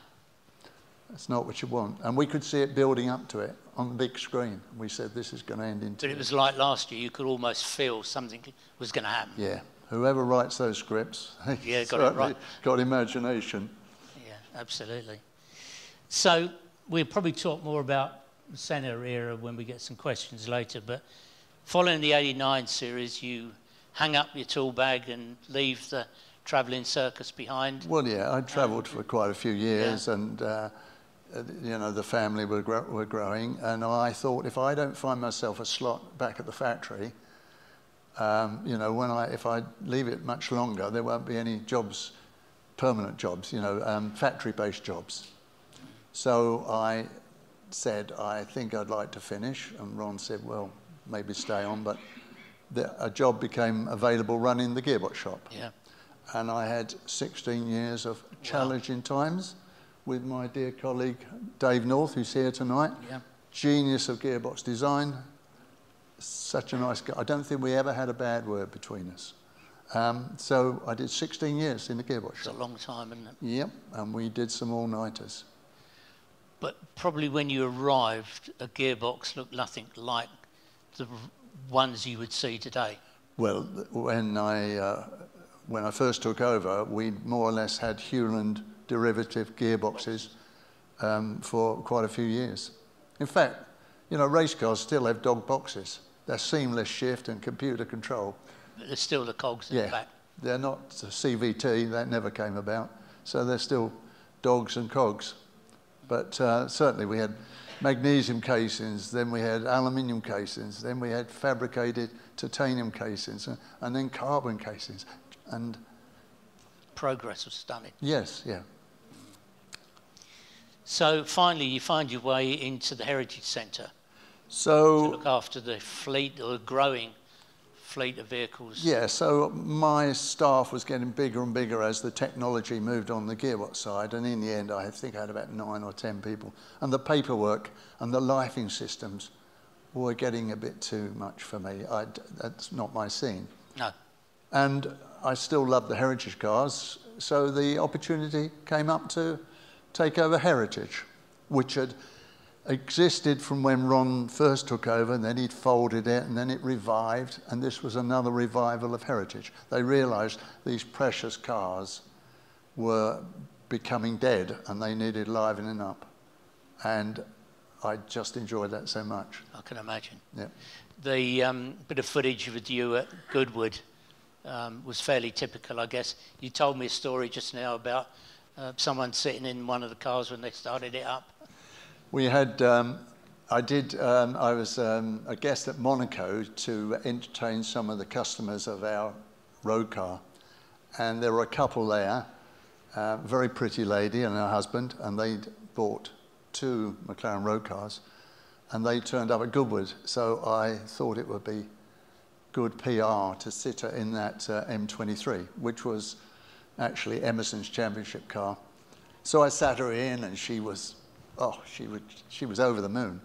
S2: That's not what you want. And we could see it building up to it on the big screen. We said this is going to end in.
S1: But it was like last year. You could almost feel something was going to happen.
S2: Yeah. Whoever writes those scripts,
S1: yeah, got it right.
S2: Got imagination
S1: absolutely. So we'll probably talk more about the Senna era when we get some questions later, but following the 89 series, you hang up your tool bag and leave the travelling circus behind?
S2: Well, yeah, I travelled for quite a few years yeah. and, uh, you know, the family were, gro- were growing. And I thought if I don't find myself a slot back at the factory, um, you know, when I, if I leave it much longer, there won't be any jobs permanent jobs, you know, um, factory-based jobs. So I said, I think I'd like to finish. And Ron said, well, maybe stay on. But the, a job became available running the gearbox shop.
S1: Yeah.
S2: And I had 16 years of challenging wow. times with my dear colleague Dave North, who's here tonight.
S1: Yeah.
S2: Genius of gearbox design. Such a nice guy. I don't think we ever had a bad word between us. Um, so I did 16 years in the gearbox
S1: It's a long time, isn't it?
S2: Yep, and we did some all-nighters.
S1: But probably when you arrived, a gearbox looked nothing like the ones you would see today.
S2: Well, when I, uh, when I first took over, we more or less had Hewland derivative gearboxes um, for quite a few years. In fact, you know, race cars still have dog boxes. They're seamless shift and computer control
S1: there's still the cogs in
S2: yeah,
S1: the back.
S2: They're not CVT, that never came about. So they're still dogs and cogs. But uh, certainly we had magnesium casings, then we had aluminium casings, then we had fabricated titanium casings, and, and then carbon casings. And
S1: progress was stunning.
S2: Yes, yeah.
S1: So finally, you find your way into the Heritage Centre.
S2: So
S1: to look after the fleet or growing fleet of vehicles?
S2: Yeah, so my staff was getting bigger and bigger as the technology moved on the gearbox side, and in the end, I think I had about nine or ten people. And the paperwork and the lifing systems were getting a bit too much for me. I, that's not my scene.
S1: No.
S2: And I still love the heritage cars, so the opportunity came up to take over Heritage, which had existed from when Ron first took over, and then he'd folded it, and then it revived, and this was another revival of heritage. They realized these precious cars were becoming dead, and they needed livening up. And I just enjoyed that so much.
S1: I can imagine.
S2: Yeah.
S1: The um, bit of footage with you at Goodwood um, was fairly typical, I guess. You told me a story just now about uh, someone sitting in one of the cars when they started it up.
S2: We had, um, I did, um, I was um, a guest at Monaco to entertain some of the customers of our road car. And there were a couple there, a very pretty lady and her husband, and they'd bought two McLaren road cars. And they turned up at Goodwood, so I thought it would be good PR to sit her in that uh, M23, which was actually Emerson's championship car. So I sat her in, and she was oh, she, would, she was over the moon.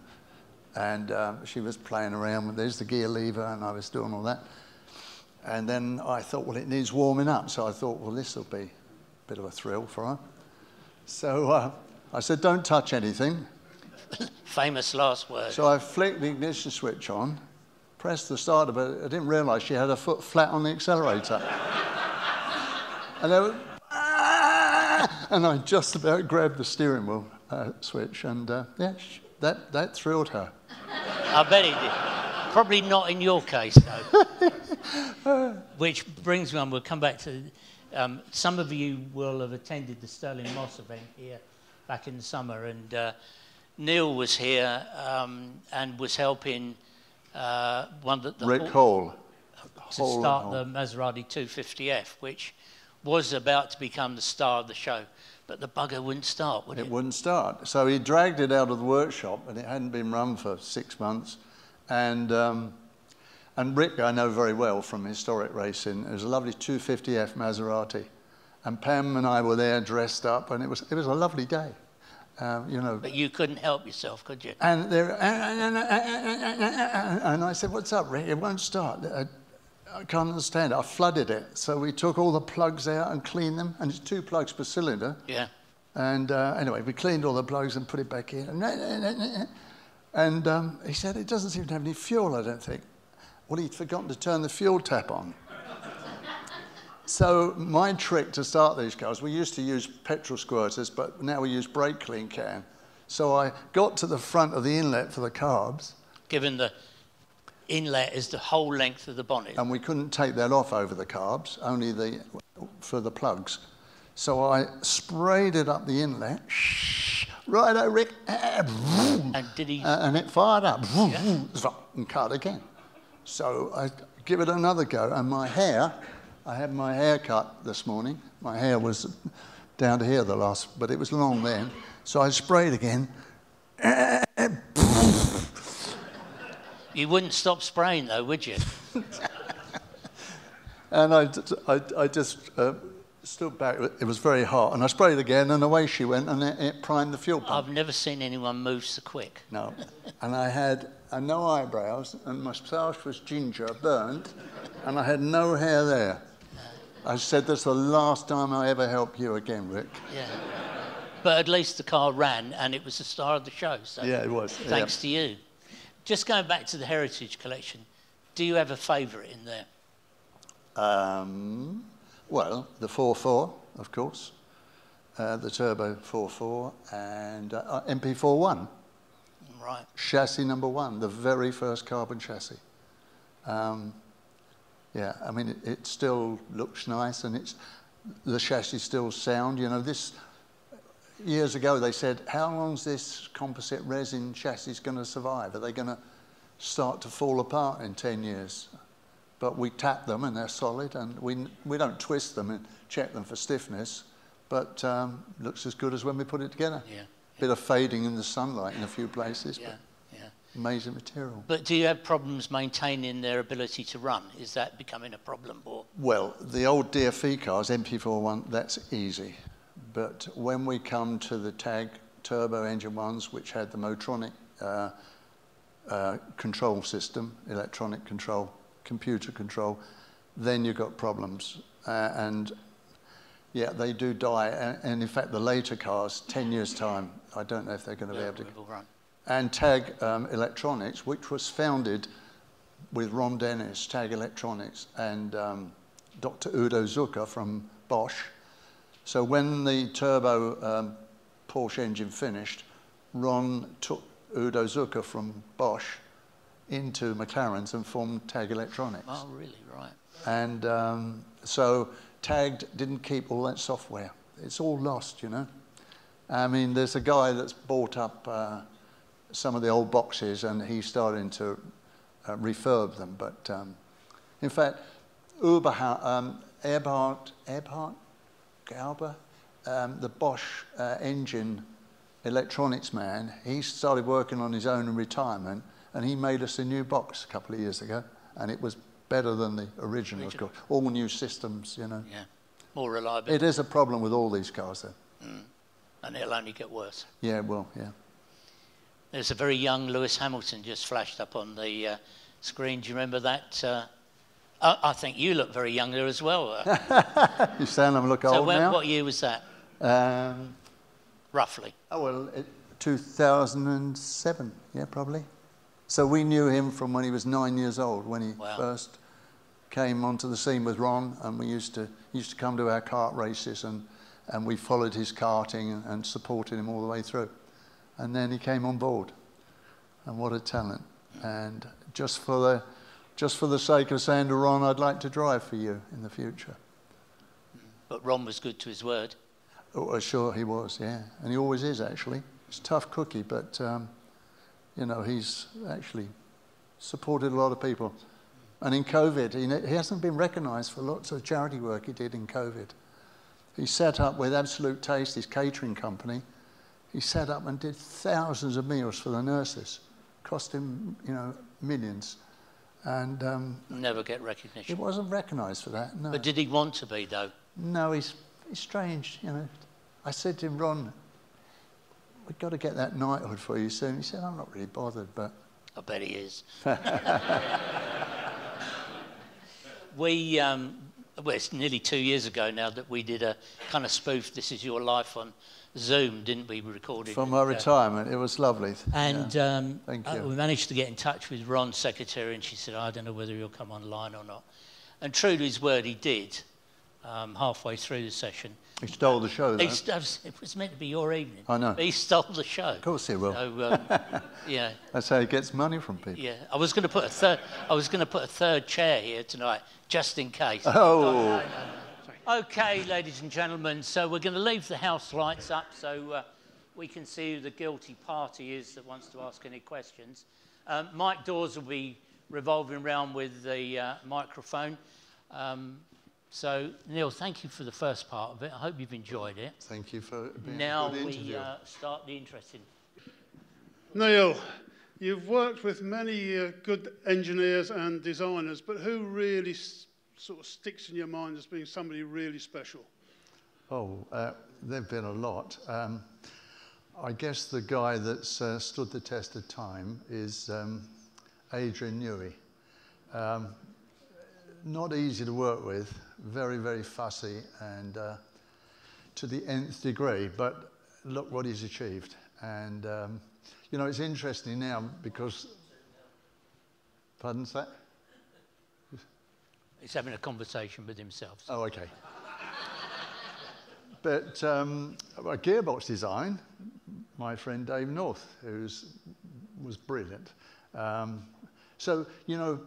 S2: And um, she was playing around with, there's the gear lever, and I was doing all that. And then I thought, well, it needs warming up. So I thought, well, this will be a bit of a thrill for her. So uh, I said, don't touch anything.
S1: Famous last word.
S2: So I flicked the ignition switch on, pressed the starter, but I didn't realize she had her foot flat on the accelerator. and, was, ah! and I just about grabbed the steering wheel uh, switch, and uh, yeah, that, that thrilled her.
S1: I bet it did. Probably not in your case, though. Which brings me on, we'll come back to um, some of you will have attended the Stirling Moss event here back in the summer, and uh, Neil was here um, and was helping uh, one that the
S2: Rick Hall.
S1: to
S2: Hall and
S1: start
S2: Hall.
S1: the Maserati 250F, which was about to become the star of the show, but the bugger wouldn't start, would it?
S2: It wouldn't start. So he dragged it out of the workshop, and it hadn't been run for six months. And, um, and Rick, I know very well from historic racing. It was a lovely 250F Maserati. And Pam and I were there dressed up, and it was, it was a lovely day. Um, you know,
S1: But you couldn't help yourself, could you?
S2: and, there, and I said, What's up, Rick? It won't start. I, can't understand. I flooded it. So we took all the plugs out and cleaned them, and it's two plugs per cylinder.
S1: Yeah.
S2: And uh, anyway, we cleaned all the plugs and put it back in. And um, he said, It doesn't seem to have any fuel, I don't think. Well, he'd forgotten to turn the fuel tap on. so, my trick to start these cars, we used to use petrol squirters, but now we use brake clean can. So, I got to the front of the inlet for the carbs,
S1: Given the inlet is the whole length of the bonnet.
S2: and we couldn't take that off over the carbs, only the, for the plugs. So, I sprayed it up the inlet. Righto, Rick.
S1: Ah, ah, ah, and did he?
S2: Uh, and it fired up and cut again. So I give it another go, and my hair, I had my hair cut this morning. My hair was down to here the last, but it was long then. So I sprayed again.
S1: You wouldn't stop spraying though, would you?
S2: And I, I, I just uh, stood back. It was very hot, and I sprayed again, and away she went, and it, it primed the fuel pump.
S1: I've never seen anyone move so quick.
S2: No. And I had uh, no eyebrows, and my moustache was ginger, burnt, and I had no hair there. I said, That's the last time I ever help you again, Rick.
S1: Yeah. But at least the car ran and it was the star of the show. So
S2: Yeah, it was.
S1: thanks to you. Just going back to the Heritage Collection, do you have a favourite in there?
S2: Um, well, the 4-4, of course, uh, the Turbo 4-4 and uh, uh, MP41,
S1: Right.
S2: chassis number one, the very first carbon chassis. Um, yeah, I mean, it, it still looks nice, and it's the chassis still sound. You know, this years ago they said, how long is this composite resin chassis going to survive? Are they going to start to fall apart in 10 years? But we tap them and they're solid, and we, we don't twist them and check them for stiffness, but um, looks as good as when we put it together.
S1: Yeah.
S2: Bit of fading in the sunlight in a few places,
S1: Yeah. Yeah.
S2: but amazing material.
S1: But do you have problems maintaining their ability to run? Is that becoming a problem? Or
S2: Well, the old DFV cars, MP41, that's easy. But when we come to the TAG turbo engine ones, which had the Motronic uh, uh, control system, electronic control, computer control, then you've got problems. Uh, and yeah, they do die. And, and in fact, the later cars, 10 years' time, I don't know if they're going to be able to
S1: run?
S2: and TAG um, Electronics, which was founded with Ron Dennis, TAG Electronics, and um, Dr. Udo Zucker from Bosch. So when the turbo um, Porsche engine finished, Ron took Udo Zucker from Bosch into McLaren's and formed TAG Electronics.
S1: Oh, really? Right.
S2: And um, so Tag didn't keep all that software. It's all lost, you know. I mean, there's a guy that's bought up uh, some of the old boxes and he's starting to uh, refurb them. But um, in fact, Uberha- um, Eberhard, Eberhard Galber, um, the Bosch uh, engine electronics man, he started working on his own in retirement and he made us a new box a couple of years ago and it was better than the original,
S1: Original.
S2: All new systems, you know.
S1: Yeah. More reliable.
S2: It is a problem with all these cars, though.
S1: and it'll only get worse.
S2: Yeah, well, yeah.
S1: There's a very young Lewis Hamilton just flashed up on the uh, screen. Do you remember that? Uh, I, I think you look very young there as well. Uh,
S2: You saying I'm look
S1: so
S2: old
S1: when,
S2: now?
S1: what year was that,
S2: Um,
S1: roughly?
S2: oh, well, it, 2007, yeah, probably. So we knew him from when he was nine years old, when he
S1: Wow.
S2: first came onto the scene with Ron, and we used to used to come to our kart races, and, and we followed his karting and, and supported him all the way through. And then he came on board, and what a talent! And just for the just for the sake of saying to Ron, I'd like to drive for you in the future.
S1: But Ron was good to his word.
S2: Oh, uh, sure he was, yeah. And he always is, actually. he's a tough cookie, but um, you know he's actually supported a lot of people. And in COVID, he, he hasn't been recognised for lots of charity work he did in COVID. He set up with Absolute Taste, his catering company. He set up and did thousands of meals for the nurses. Cost him, you know, millions. And um,
S1: never get recognition.
S2: He wasn't recognised for that. No.
S1: But did he want to be though?
S2: No, he's, he's strange. You know, I said to him, Ron, we've got to get that knighthood for you soon. He said, I'm not really bothered, but
S1: I bet he is. we, um, well, it's nearly two years ago now that we did a kind of spoof "This Is Your Life" on Zoom, didn't we? We recorded
S2: from my retirement. It was lovely.
S1: And
S2: yeah. um, Thank
S1: uh,
S2: you.
S1: we managed to get in touch with Ron's secretary, and she said, "I don't know whether he'll come online or not." And true to his word, he did. Um, halfway through the session,
S2: he stole the show, though.
S1: it was meant to be your evening.
S2: I know.
S1: He stole the show.
S2: Of course he will.
S1: So, um, yeah.
S2: That's how he gets money from people.
S1: Yeah. I was going to put a third. I was going to put a third chair here tonight, just in case.
S2: Oh.
S1: Okay, ladies and gentlemen. So we're going to leave the house lights up so uh, we can see who the guilty party is that wants to ask any questions. Um, Mike Dawes will be revolving around with the uh, microphone. Um, so, Neil, thank you for the first part of it. I hope you've enjoyed it.
S2: Thank you for being here.
S1: now
S2: a good
S1: we uh, start the interesting.
S3: Neil, you've worked with many uh, good engineers and designers, but who really sort of sticks in your mind as being somebody really special?
S2: Oh, uh, there have been a lot. Um, I guess the guy that's uh, stood the test of time is um, Adrian Newey. Um, not easy to work with, very, very fussy and uh, to the nth degree, but look what he's achieved. And, um, you know, it's interesting now because, pardon that?
S1: He's having a conversation with himself.
S2: So. Oh, okay. but um, a gearbox design, my friend Dave North, who was brilliant. Um, so, you know,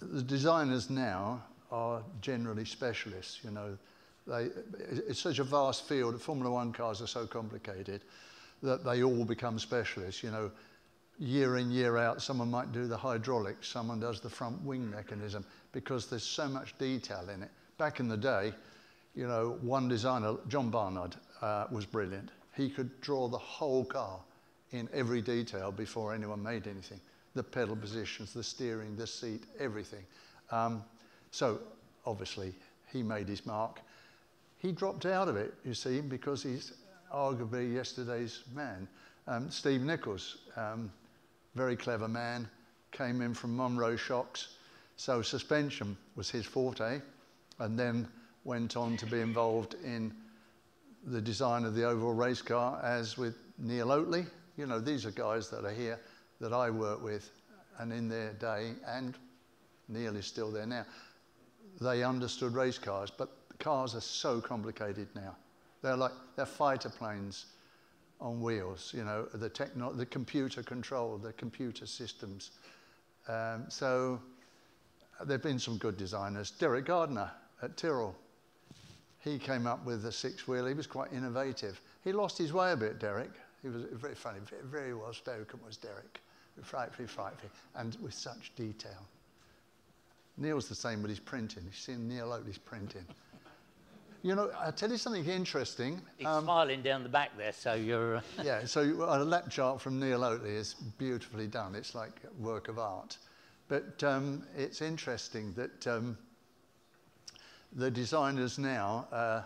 S2: the designers now are generally specialists. You know, they, it's such a vast field. Formula One cars are so complicated that they all become specialists. You know, year in, year out, someone might do the hydraulics, someone does the front wing mechanism, because there's so much detail in it. Back in the day, you know, one designer, John Barnard, uh, was brilliant. He could draw the whole car in every detail before anyone made anything the pedal positions, the steering, the seat, everything. Um, so obviously he made his mark. He dropped out of it, you see, because he's arguably yesterday's man. Um, Steve Nichols, um, very clever man, came in from Monroe Shocks. So suspension was his forte, and then went on to be involved in the design of the overall race car, as with Neil Oatley. You know, these are guys that are here that I work with and in their day, and Neil is still there now, they understood race cars, but cars are so complicated now. They're like, they're fighter planes on wheels, you know, the, techno- the computer control, the computer systems. Um, so there have been some good designers. Derek Gardner at Tyrrell, he came up with the six wheel. He was quite innovative. He lost his way a bit, Derek. He was very funny, very, very well spoken was Derek frightfully, frightfully, and with such detail. Neil's the same with his printing. You've seen Neil Oatley's printing. You know, I'll tell you something interesting.
S1: He's um, smiling down the back there, so you're... Uh...
S2: yeah, so a lap chart from Neil Oatley is beautifully done. It's like a work of art. But um, it's interesting that um, the designers now, uh,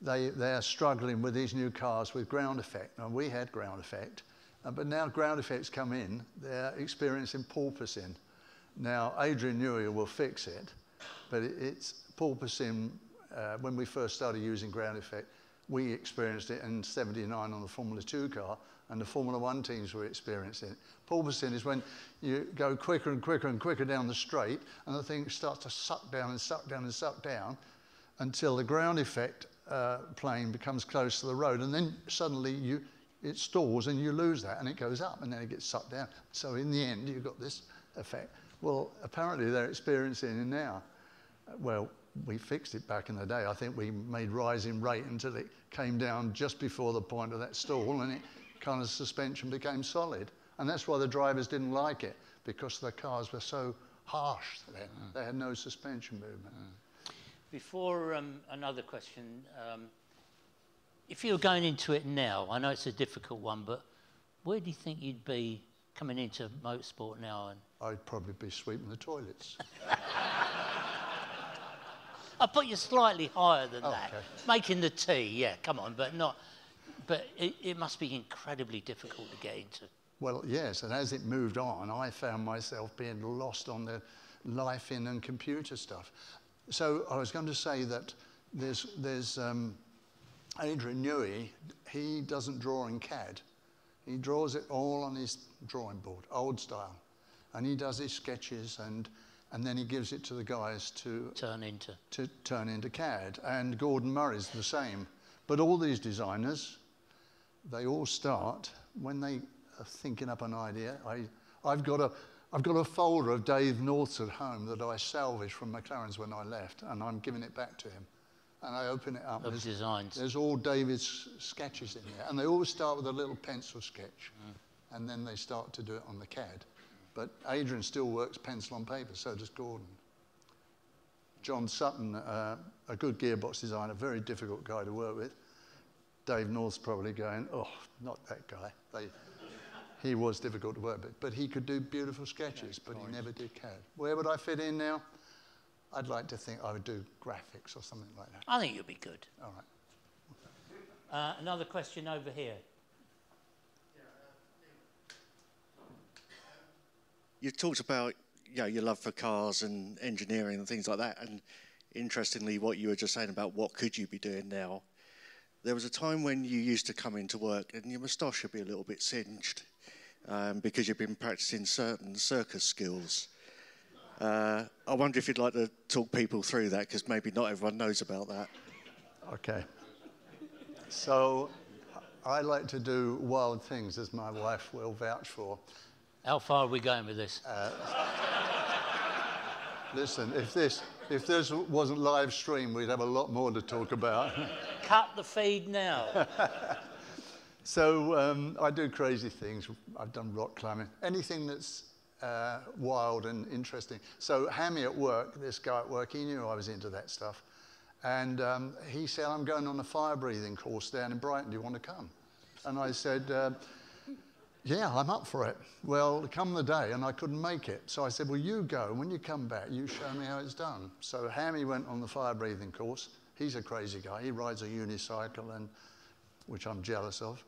S2: they, they are struggling with these new cars with ground effect. Now, we had ground effect, uh, but now ground effects come in, they're experiencing porpoising. Now, Adrian Newey will fix it, but it, it's porpoising. Uh, when we first started using ground effect, we experienced it in 79 on the Formula 2 car, and the Formula 1 teams were experiencing it. Porpoising is when you go quicker and quicker and quicker down the straight, and the thing starts to suck down and suck down and suck down until the ground effect uh, plane becomes close to the road, and then suddenly you, it stalls and you lose that and it goes up and then it gets sucked down. So in the end, you've got this effect. Well, apparently they're experiencing it now. Well, we fixed it back in the day. I think we made rising rate until it came down just before the point of that stall and it kind of suspension became solid. And that's why the drivers didn't like it, because the cars were so harsh then. Mm. They had no suspension movement. Mm.
S1: Before um, another question, um, if you were going into it now, I know it's a difficult one, but where do you think you'd be coming into motorsport now? And
S2: I'd probably be sweeping the toilets.
S1: I put you slightly higher than oh, that. Making the tea, yeah, come on, but not. But it, it must be incredibly difficult to get into.
S2: Well, yes, and as it moved on, I found myself being lost on the life in and computer stuff. So I was going to say that there's, there's um, Adrian Newey, he doesn't draw in CAD. He draws it all on his drawing board, old style. And he does his sketches and, and then he gives it to the guys to
S1: turn into.
S2: To turn into CAD. And Gordon Murray's the same. But all these designers, they all start when they are thinking up an idea. I, I've, got a, I've got a folder of Dave North's at home that I salvaged from McLaren's when I left, and I'm giving it back to him and I open it up.
S1: Of there's, designs.
S2: There's all David's sketches in there, and they always start with a little pencil sketch, mm. and then they start to do it on the CAD. But Adrian still works pencil on paper, so does Gordon. John Sutton, uh, a good gearbox designer, very difficult guy to work with. Dave North's probably going, oh, not that guy. They, he was difficult to work with, but he could do beautiful sketches, but he never did CAD. Where would I fit in now? I'd like to think I would do graphics or something like that.
S1: I think you'd be good.
S2: All right.
S1: Uh, another question over here.
S4: You talked about you know, your love for cars and engineering and things like that, and interestingly, what you were just saying about what could you be doing now. There was a time when you used to come into work and your moustache would be a little bit singed um, because you've been practicing certain circus skills. Uh, I wonder if you'd like to talk people through that because maybe not everyone knows about that.
S2: Okay. So I like to do wild things, as my wife will vouch for.
S1: How far are we going with this? Uh,
S2: listen, if this, if this wasn't live stream, we'd have a lot more to talk about.
S1: Cut the feed now.
S2: so um, I do crazy things. I've done rock climbing. Anything that's uh, wild and interesting. So Hammy at work, this guy at work, he knew I was into that stuff. And um, he said, I'm going on a fire breathing course down in Brighton. Do you want to come? And I said, uh, yeah, I'm up for it. Well, come the day, and I couldn't make it. So I said, well, you go. When you come back, you show me how it's done. So Hammy went on the fire breathing course. He's a crazy guy. He rides a unicycle, and, which I'm jealous of.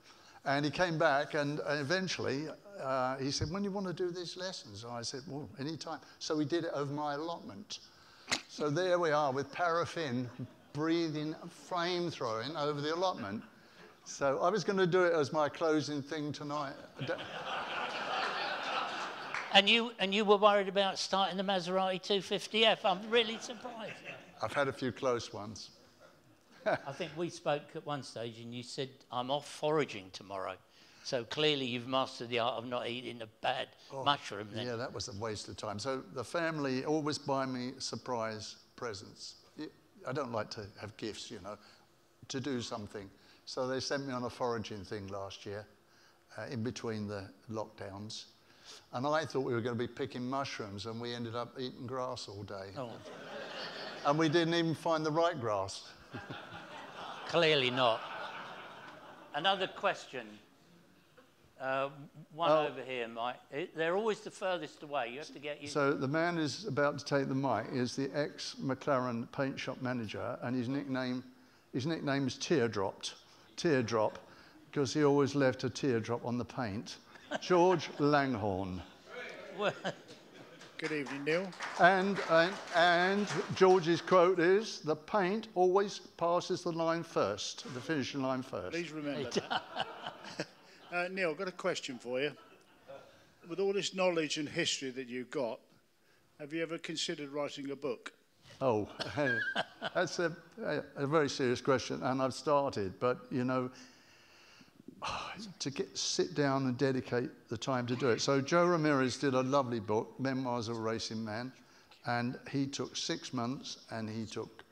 S2: And he came back, and eventually uh, he said, When do you want to do these lessons? And I said, Well, anytime. So we did it over my allotment. So there we are with paraffin breathing, flame throwing over the allotment. So I was going to do it as my closing thing tonight.
S1: and you and you were worried about starting the Maserati 250F. I'm really surprised.
S2: I've had a few close ones.
S1: I think we spoke at one stage and you said, I'm off foraging tomorrow. So clearly you've mastered the art of not eating a bad oh, mushroom then.
S2: Yeah, that was a waste of time. So the family always buy me surprise presents. I don't like to have gifts, you know, to do something. So they sent me on a foraging thing last year uh, in between the lockdowns. And I thought we were going to be picking mushrooms and we ended up eating grass all day. Oh. and we didn't even find the right grass.
S1: Clearly not. Another question. Uh, one oh. over here, Mike. they're always the furthest away. You have to get. You.
S2: So the man who's about to take the mic is the ex-McLaren paint shop manager, and his nickname, his nickname is Teardropped, Teardrop, because he always left a teardrop on the paint. George Langhorne.
S5: Good evening, Neil.
S2: And, and, and George's quote is the paint always passes the line first, the finishing line first.
S5: Please remember that. uh, Neil, I've got a question for you. With all this knowledge and history that you've got, have you ever considered writing a book?
S2: Oh, that's a, a, a very serious question, and I've started, but you know, to get, sit down and dedicate the time to do it. So Jo Ramirez did a lovely book, Memoirs of a Racing Man, and he took six months and he took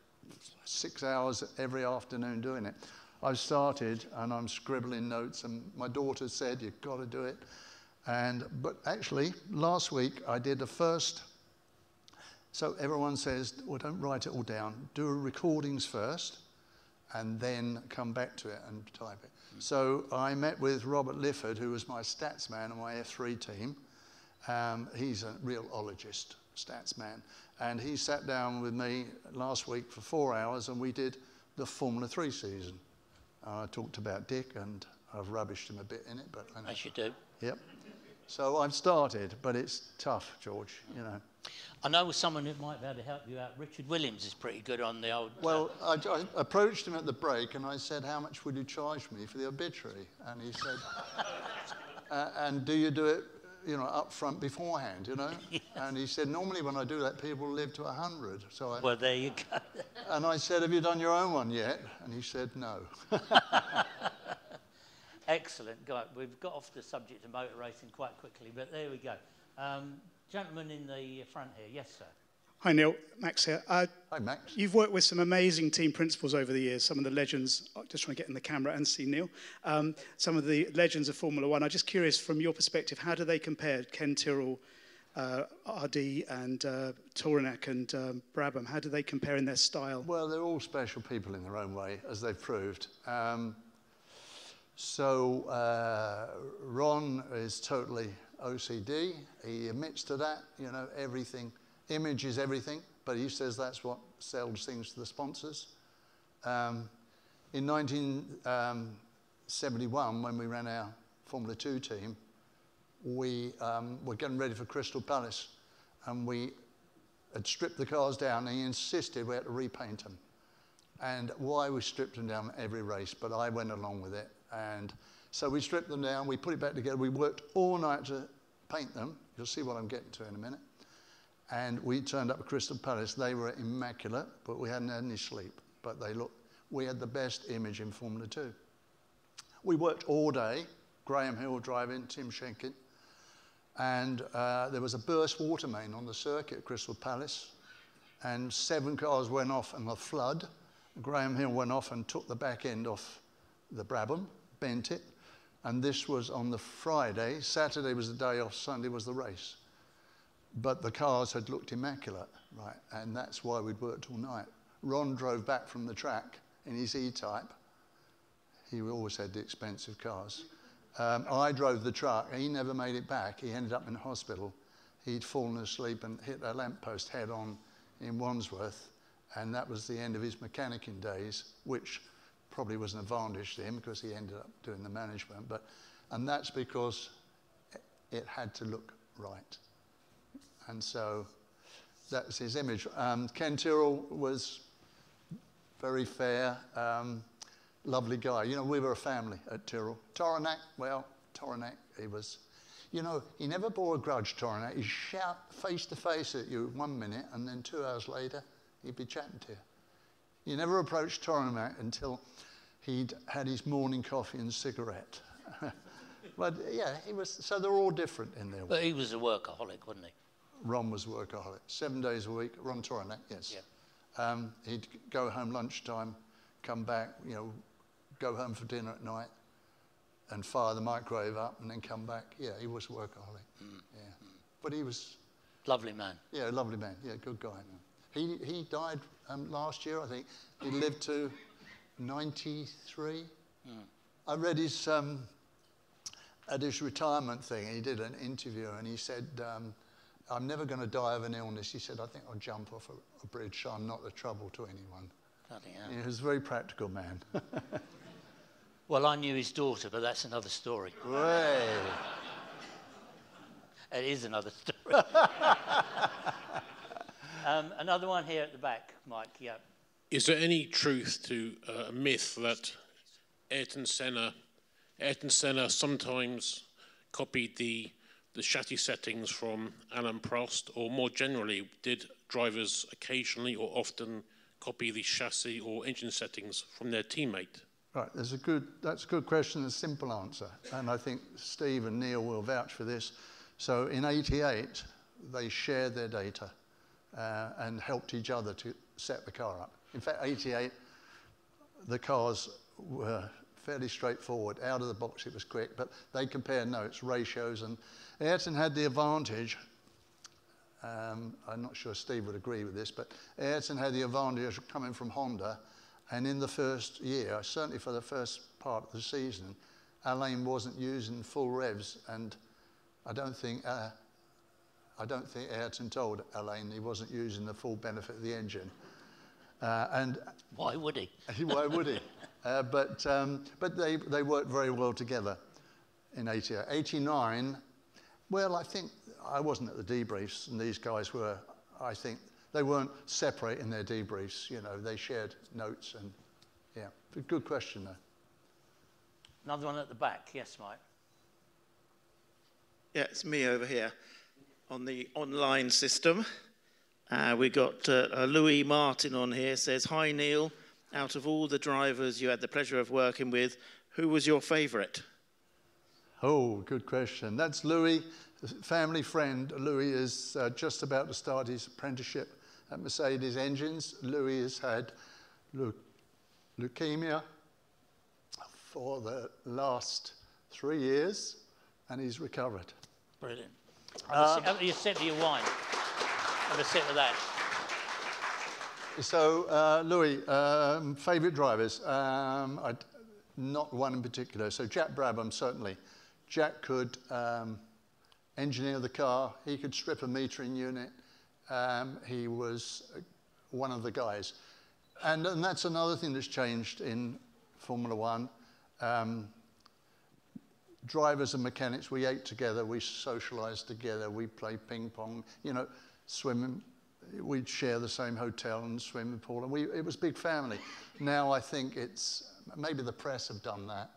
S2: six hours every afternoon doing it. I've started and I'm scribbling notes, and my daughter said, You've got to do it. And, but actually, last week I did the first. So everyone says, Well, don't write it all down. Do recordings first and then come back to it and type it. Mm. So I met with Robert Lifford, who was my stats man on my F3 team. Um, he's a real ologist, stats man. And he sat down with me last week for four hours and we did the Formula 3 season. Uh, I talked about Dick and I've rubbished him a bit in it, but
S1: I know. As you do.
S2: Yep. So I've started, but it's tough, George, you know.
S1: I know someone who might be able to help you out. Richard Williams is pretty good on the old.
S2: Uh, well, I, I, approached him at the break and I said, How much would you charge me for the obituary? And he said, uh, And do you do it you know, up front beforehand, you know? Yes. And he said, normally when I do that, people live to 100. So I,
S1: well, there you go.
S2: and I said, have you done your own one yet? And he said, no.
S1: Excellent. Guy. We've got off the subject of motor racing quite quickly, but there we go. Um, gentleman in the front here. Yes, sir.
S6: Hi, Neil. Max here.
S2: Uh, Hi, Max.
S6: You've worked with some amazing team principals over the years, some of the legends, uh, just trying to get in the camera and see Neil, um, some of the legends of Formula One. I'm just curious, from your perspective, how do they compare Ken Tyrrell, uh, RD, and uh, Tauranac and um, Brabham? How do they compare in their style?
S2: Well, they're all special people in their own way, as they've proved. Um, so uh, Ron is totally OCD. He admits to that, you know, everything Image is everything, but he says that's what sells things to the sponsors. Um, in 1971, um, when we ran our Formula 2 team, we um, were getting ready for Crystal Palace, and we had stripped the cars down, and he insisted we had to repaint them. And why we stripped them down every race, but I went along with it. And so we stripped them down, we put it back together, we worked all night to paint them. You'll see what I'm getting to in a minute. And we turned up at Crystal Palace. They were immaculate, but we hadn't had any sleep. But they looked, we had the best image in Formula 2. We worked all day, Graham Hill driving, Tim Schenken. And uh, there was a burst water main on the circuit at Crystal Palace. And seven cars went off in a flood. Graham Hill went off and took the back end off the Brabham, bent it. And this was on the Friday. Saturday was the day off, Sunday was the race. But the cars had looked immaculate, right? And that's why we'd worked all night. Ron drove back from the track in his E-Type. He always had the expensive cars. Um, I drove the truck. He never made it back. He ended up in hospital. He'd fallen asleep and hit a lamppost head on in Wandsworth. And that was the end of his mechanicking days, which probably was an advantage to him because he ended up doing the management. But, and that's because it had to look right. And so that's his image. Um, Ken Tyrrell was very fair, um, lovely guy. You know, we were a family at Tyrrell. Tauranac, well, Tauranac, he was, you know, he never bore a grudge, Tauranac. He'd shout face to face at you one minute, and then two hours later, he'd be chatting to you. You never approached Tauranac until he'd had his morning coffee and cigarette. but yeah, he was, so they're all different in their way.
S1: But he was a workaholic, wasn't he?
S2: Ron was a workaholic. Seven days a week, Ron Tauranac, yes. Yeah. Um, he'd go home lunchtime, come back, you know, go home for dinner at night and fire the microwave up and then come back. Yeah, he was a workaholic. Mm. Yeah. Mm. But he was...
S1: Lovely man.
S2: Yeah, lovely man. Yeah, good guy. He, he died um, last year, I think. He lived to 93. Mm. I read his, um, at his retirement thing, he did an interview and he said... Um, I'm never going to die of an illness. He said, I think I'll jump off a, a bridge so I'm not the trouble to anyone. He was a very practical man.
S1: well, I knew his daughter, but that's another story.
S2: Way.
S1: it is another story. um, another one here at the back, Mike. Yeah.
S7: Is there any truth to uh, a myth that Ayrton Senna, Ayrton Senna sometimes copied the the chassis settings from Alain Prost, or more generally, did drivers occasionally or often copy the chassis or engine settings from their teammate?
S2: Right, there's a good, that's a good question, a simple answer. And I think Steve and Neil will vouch for this. So in 88, they shared their data uh, and helped each other to set the car up. In fact, 88, the cars were fairly straightforward. Out of the box, it was quick, but they compared notes, ratios, and Ayrton had the advantage. Um, I'm not sure Steve would agree with this, but Ayrton had the advantage coming from Honda, and in the first year, certainly for the first part of the season, Alain wasn't using full revs, and I don't think uh, I don't think Ayrton told Alain he wasn't using the full benefit of the engine. Uh, and
S1: why would he?
S2: why would he? Uh, but um, but they, they worked very well together in 88. 89, well, I think I wasn't at the debriefs, and these guys were, I think, they weren't separate in their debriefs. You know, they shared notes, and yeah, good question, though.
S1: Another one at the back. Yes, Mike.
S8: Yeah, it's me over here on the online system. Uh, we got uh, uh, Louis Martin on here. Says, "Hi Neil. Out of all the drivers you had the pleasure of working with, who was your favorite?
S2: Oh, good question. That's Louis, family friend. Louis is uh, just about to start his apprenticeship at Mercedes Engines. Louis has had leu- leukemia for the last three years, and he's recovered.
S1: Brilliant. Have, a, sip of your wine. Have a sip of that.
S2: So, uh, Louis, um, favourite drivers? Um, not one in particular. So, Jack Brabham, certainly. Jack could um, engineer the car, he could strip a metering unit. Um, he was one of the guys. And, and that's another thing that's changed in Formula One. Um, drivers and mechanics, we ate together, we socialized together, we played ping pong, you know, swimming. We'd share the same hotel and swimming pool, and we, it was big family. Now I think it's, maybe the press have done that,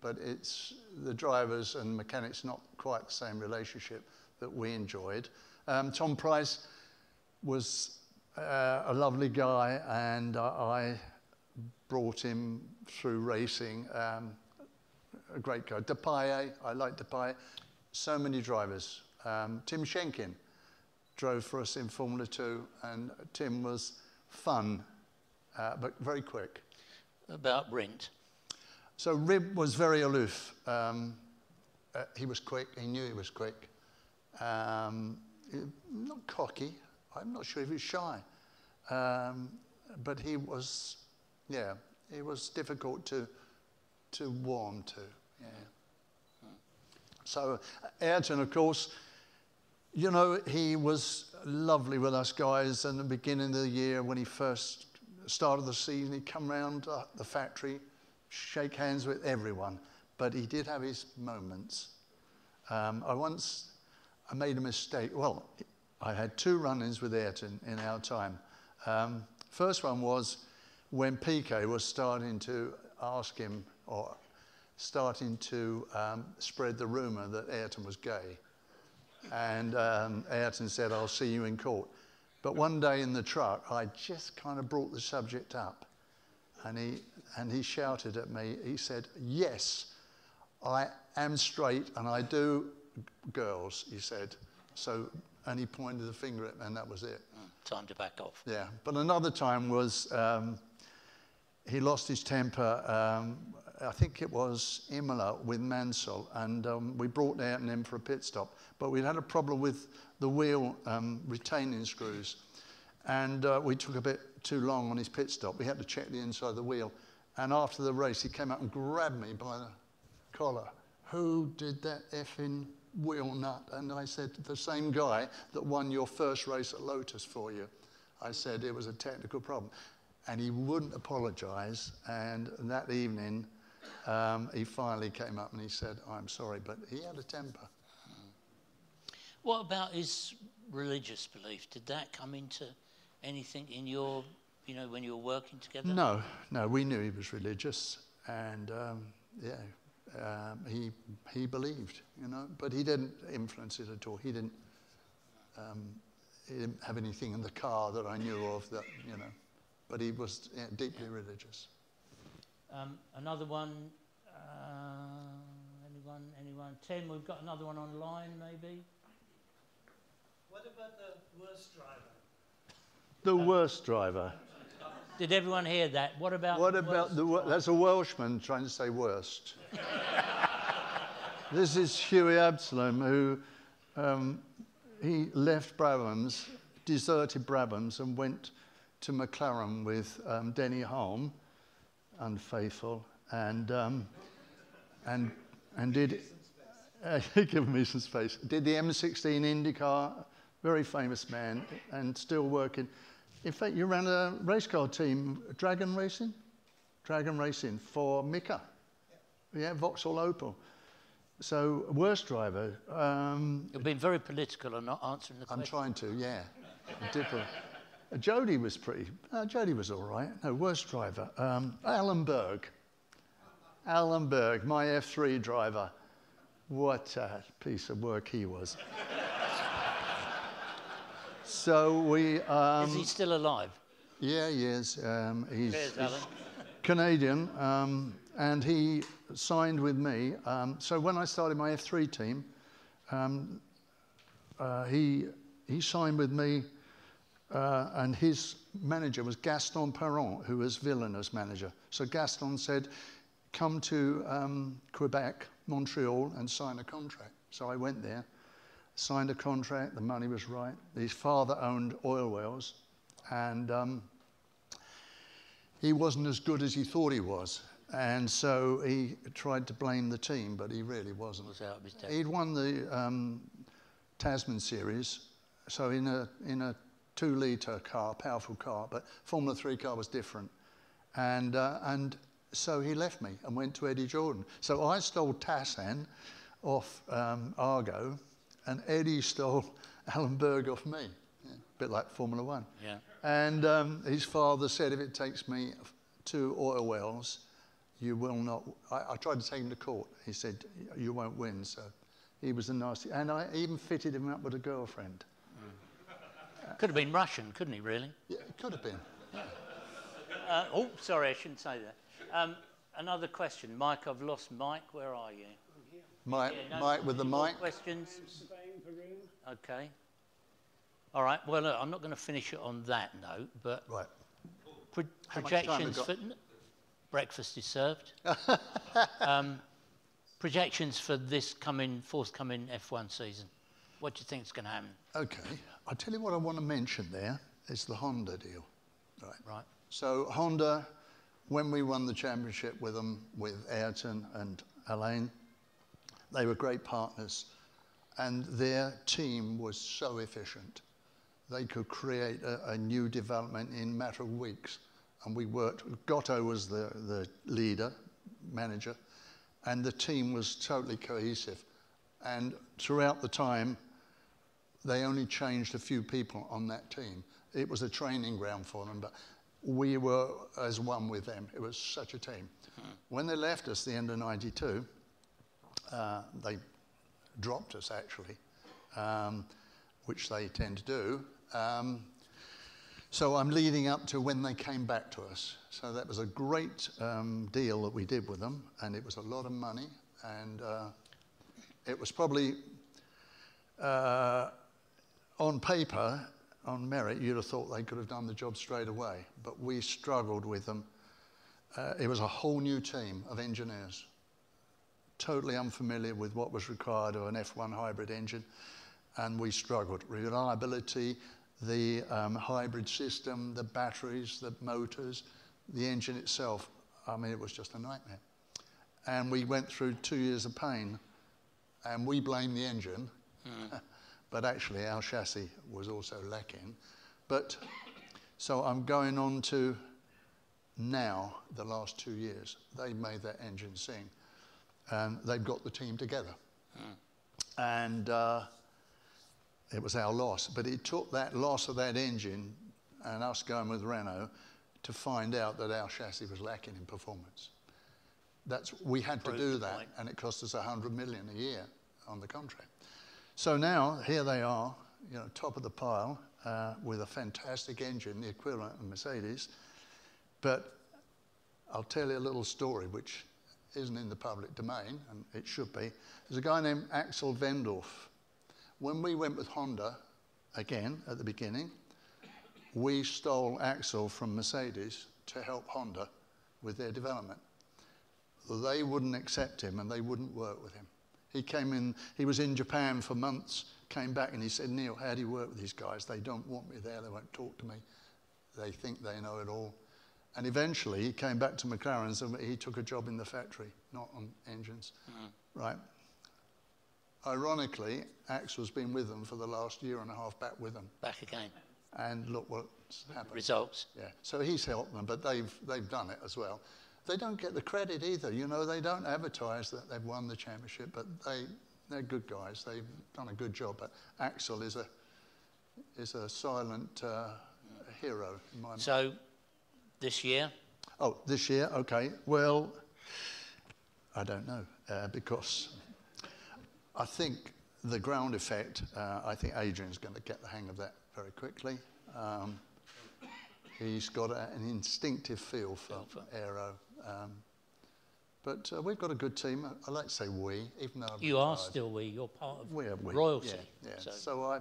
S2: but it's the drivers and mechanics not quite the same relationship that we enjoyed. Um, Tom Pryce was uh, a lovely guy, and I brought him through racing. Um, a great guy. Depailler, I like Depailler. So many drivers. Um, Tim Schenken drove for us in Formula 2, and Tim was fun, uh, but very quick.
S1: About Rindt?
S2: So Rindt was very aloof. Um, uh, he was quick. He knew he was quick. Um, not cocky. I'm not sure if he was shy. Um, but he was, yeah, he was difficult to, to warm to. So Ayrton, of course, you know, he was lovely with us guys. In the beginning of the year, when he first started the season, he'd come round the factory, shake hands with everyone. But he did have his moments. Um, I once I made a mistake. Well, I had two run-ins with Ayrton in our time. Um, first one was when Piquet was starting to ask him, or starting to um, spread the rumour that Ayrton was gay. And um, Ayrton said, I'll see you in court. But one day in the truck, I just kind of brought the subject up. And he, and he shouted at me, he said, Yes, I am straight and I do girls, he said. So, and he pointed the finger at me, and that was it.
S1: Time to back off.
S2: Yeah. But another time was um, he lost his temper um, I think it was Imola with Mansell, and um, we brought Ayrton in for a pit stop. But we had a problem with the wheel um, retaining screws, and uh, we took a bit too long on his pit stop. We had to check the inside of the wheel. And after the race, he came out and grabbed me by the collar. Who did that effing wheel nut? And I said, the same guy that won your first race at Lotus for you. I said it was a technical problem. And he wouldn't apologize. And that evening, um, he finally came up and he said, I'm sorry, but he had a temper.
S1: What about his religious belief? Did that come into anything in your, you know, when you were working together?
S2: No, no, we knew he was religious and, um, yeah, um, he, he believed, you know, but he didn't influence it at all. He didn't, um, he didn't have anything in the car that I knew of that, you know, but he was yeah, deeply religious.
S1: Um, another one, uh, anyone, anyone? Tim, we've got another one online, maybe?
S9: What about the worst driver?
S2: The um, worst driver?
S1: Did everyone hear that? What about
S2: What
S1: the
S2: about the? wo- That's a Welshman trying to say worst. this is Hughie Absalom, who um, he left Brabhams, deserted Brabhams, and went to McLaren with um, Denny Hulme, unfaithful, and um, and and did. Uh, give me some space. Did the M16 IndyCar, very famous man, and still working. In fact, you ran a race car team, Dragon Racing? Dragon Racing for Mika. Yeah, Vauxhall Opel. So, worst driver. Um,
S1: You've been very political and not answering the question.
S2: I'm trying to, yeah. Jody was pretty, uh, Jody was all right. No, worst driver. Um, Allen Berg. Allen Berg, my F3 driver. What a piece of work he was. so we. Um,
S1: Is he still alive?
S2: Yeah, he is. Um, he's,
S1: Cheers,
S2: he's
S1: Alan.
S2: Canadian, um, and he signed with me. Um, so when I started my F3 team, um, uh, he, he signed with me, uh, and his manager was Gaston Parent, who was Villeneuve's manager. So Gaston said, come to um, Quebec, Montreal, and sign a contract. So I went there, signed a contract, the money was right. His father owned oil wells, and um, he wasn't as good as he thought he was. And so he tried to blame the team, but he really wasn't.
S1: Was out of his depth.
S2: He'd won the um, Tasman Series, so in a, in a two litre car, powerful car, but Formula 3 car was different. And, uh, and so he left me and went to Eddie Jordan. So I stole Tassan off um, Argo, and Eddie stole Allen Berg off me. Yeah, a bit like Formula One.
S1: Yeah.
S2: And um, his father said, if it takes me to oil wells, you will not. I, I tried to take him to court. He said, you won't win. So he was a nasty. And I even fitted him up with a girlfriend.
S1: Could have been Russian, couldn't he, really?
S2: Yeah, it could have been.
S1: Uh, oh, sorry, I shouldn't say that. Um, another question. Mike, I've lost Mike. Where are you?
S2: Mike,
S1: Yeah, no-
S2: Mike with the mic.
S1: Questions? Okay. All right. Well, look, I'm not going to finish it on that note, but
S2: Right.
S1: pro-
S2: How much time we
S1: projections for breakfast is served. um, projections for this coming forthcoming F1 season. What do you think is going to happen?
S2: Okay. I'll tell you what I want to mention there is the Honda deal. Right.
S1: Right.
S2: So Honda, when we won the championship with them, with Ayrton and Alain, they were great partners, and their team was so efficient. They could create a, a new development in a matter of weeks, and we worked. Goto was the, the leader, manager, and the team was totally cohesive. And throughout the time, they only changed a few people on that team. It was a training ground for them, but we were as one with them. It was such a team. When they left us the end of 92, uh, they dropped us actually, um, which they tend to do. Um, so I'm leading up to when they came back to us. So that was a great um, deal that we did with them, and it was a lot of money, and uh, it was probably uh, on paper, on merit, you'd have thought they could have done the job straight away, but we struggled with them. Uh, it was a whole new team of engineers, totally unfamiliar with what was required of an F1 hybrid engine, and we struggled. Reliability, the um, hybrid system, the batteries, the motors, the engine itself. I mean, it was just a nightmare. And we went through two years of pain, and we blame the engine, but actually our chassis was also lacking. But so I'm going on to now, the last two years. They made that engine sing, and they've got the team together. And uh, it was our loss. But it took that loss of that engine and us going with Renault to find out that our chassis was lacking in performance. That's, we had to do that,
S1: point.
S2: and it cost us 100 million a year on the contract. So now, here they are, you know, top of the pile uh, with a fantastic engine, the equivalent of Mercedes. But I'll tell you a little story which isn't in the public domain, and it should be. There's a guy named Axel Vendorf. When we went with Honda, again, at the beginning, we stole Axel from Mercedes to help Honda with their development. They wouldn't accept him and they wouldn't work with him. He came in, he was in Japan for months, came back and he said, Neil, how do you work with these guys? They don't want me there, they won't talk to me, they think they know it all. And eventually he came back to McLaren's and he took a job in the factory, not on engines. Mm-hmm. Right. Ironically, Axel's been with them for the last year and a half back with them.
S1: Back again.
S2: And look what's happened.
S1: Results.
S2: Yeah. So he's helped them, but they've, they've done it as well. They don't get the credit either. You know, they don't advertise that they've won the championship, but they, they're good guys. They've done a good job. But Axel is a, is a silent uh, hero in my mind.
S1: So this year,
S2: Oh, this year? Okay. Well, I don't know uh, because I think the ground effect, uh, I think Adrian's going to get the hang of that very quickly. Um, he's got a, an instinctive Feel for- aero. Um, but uh, we've got a good team. I like to say we, even though I'm
S1: you are still we. You're part of
S2: we are we.
S1: royalty.
S2: Yeah, yeah.
S1: So,
S2: So, I,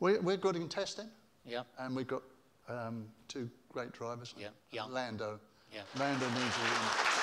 S2: we, we're good in testing,
S1: yeah,
S2: and we've got um, two great drivers.
S1: Yeah, young.
S2: Lando.
S1: Yeah.
S2: Lando needs a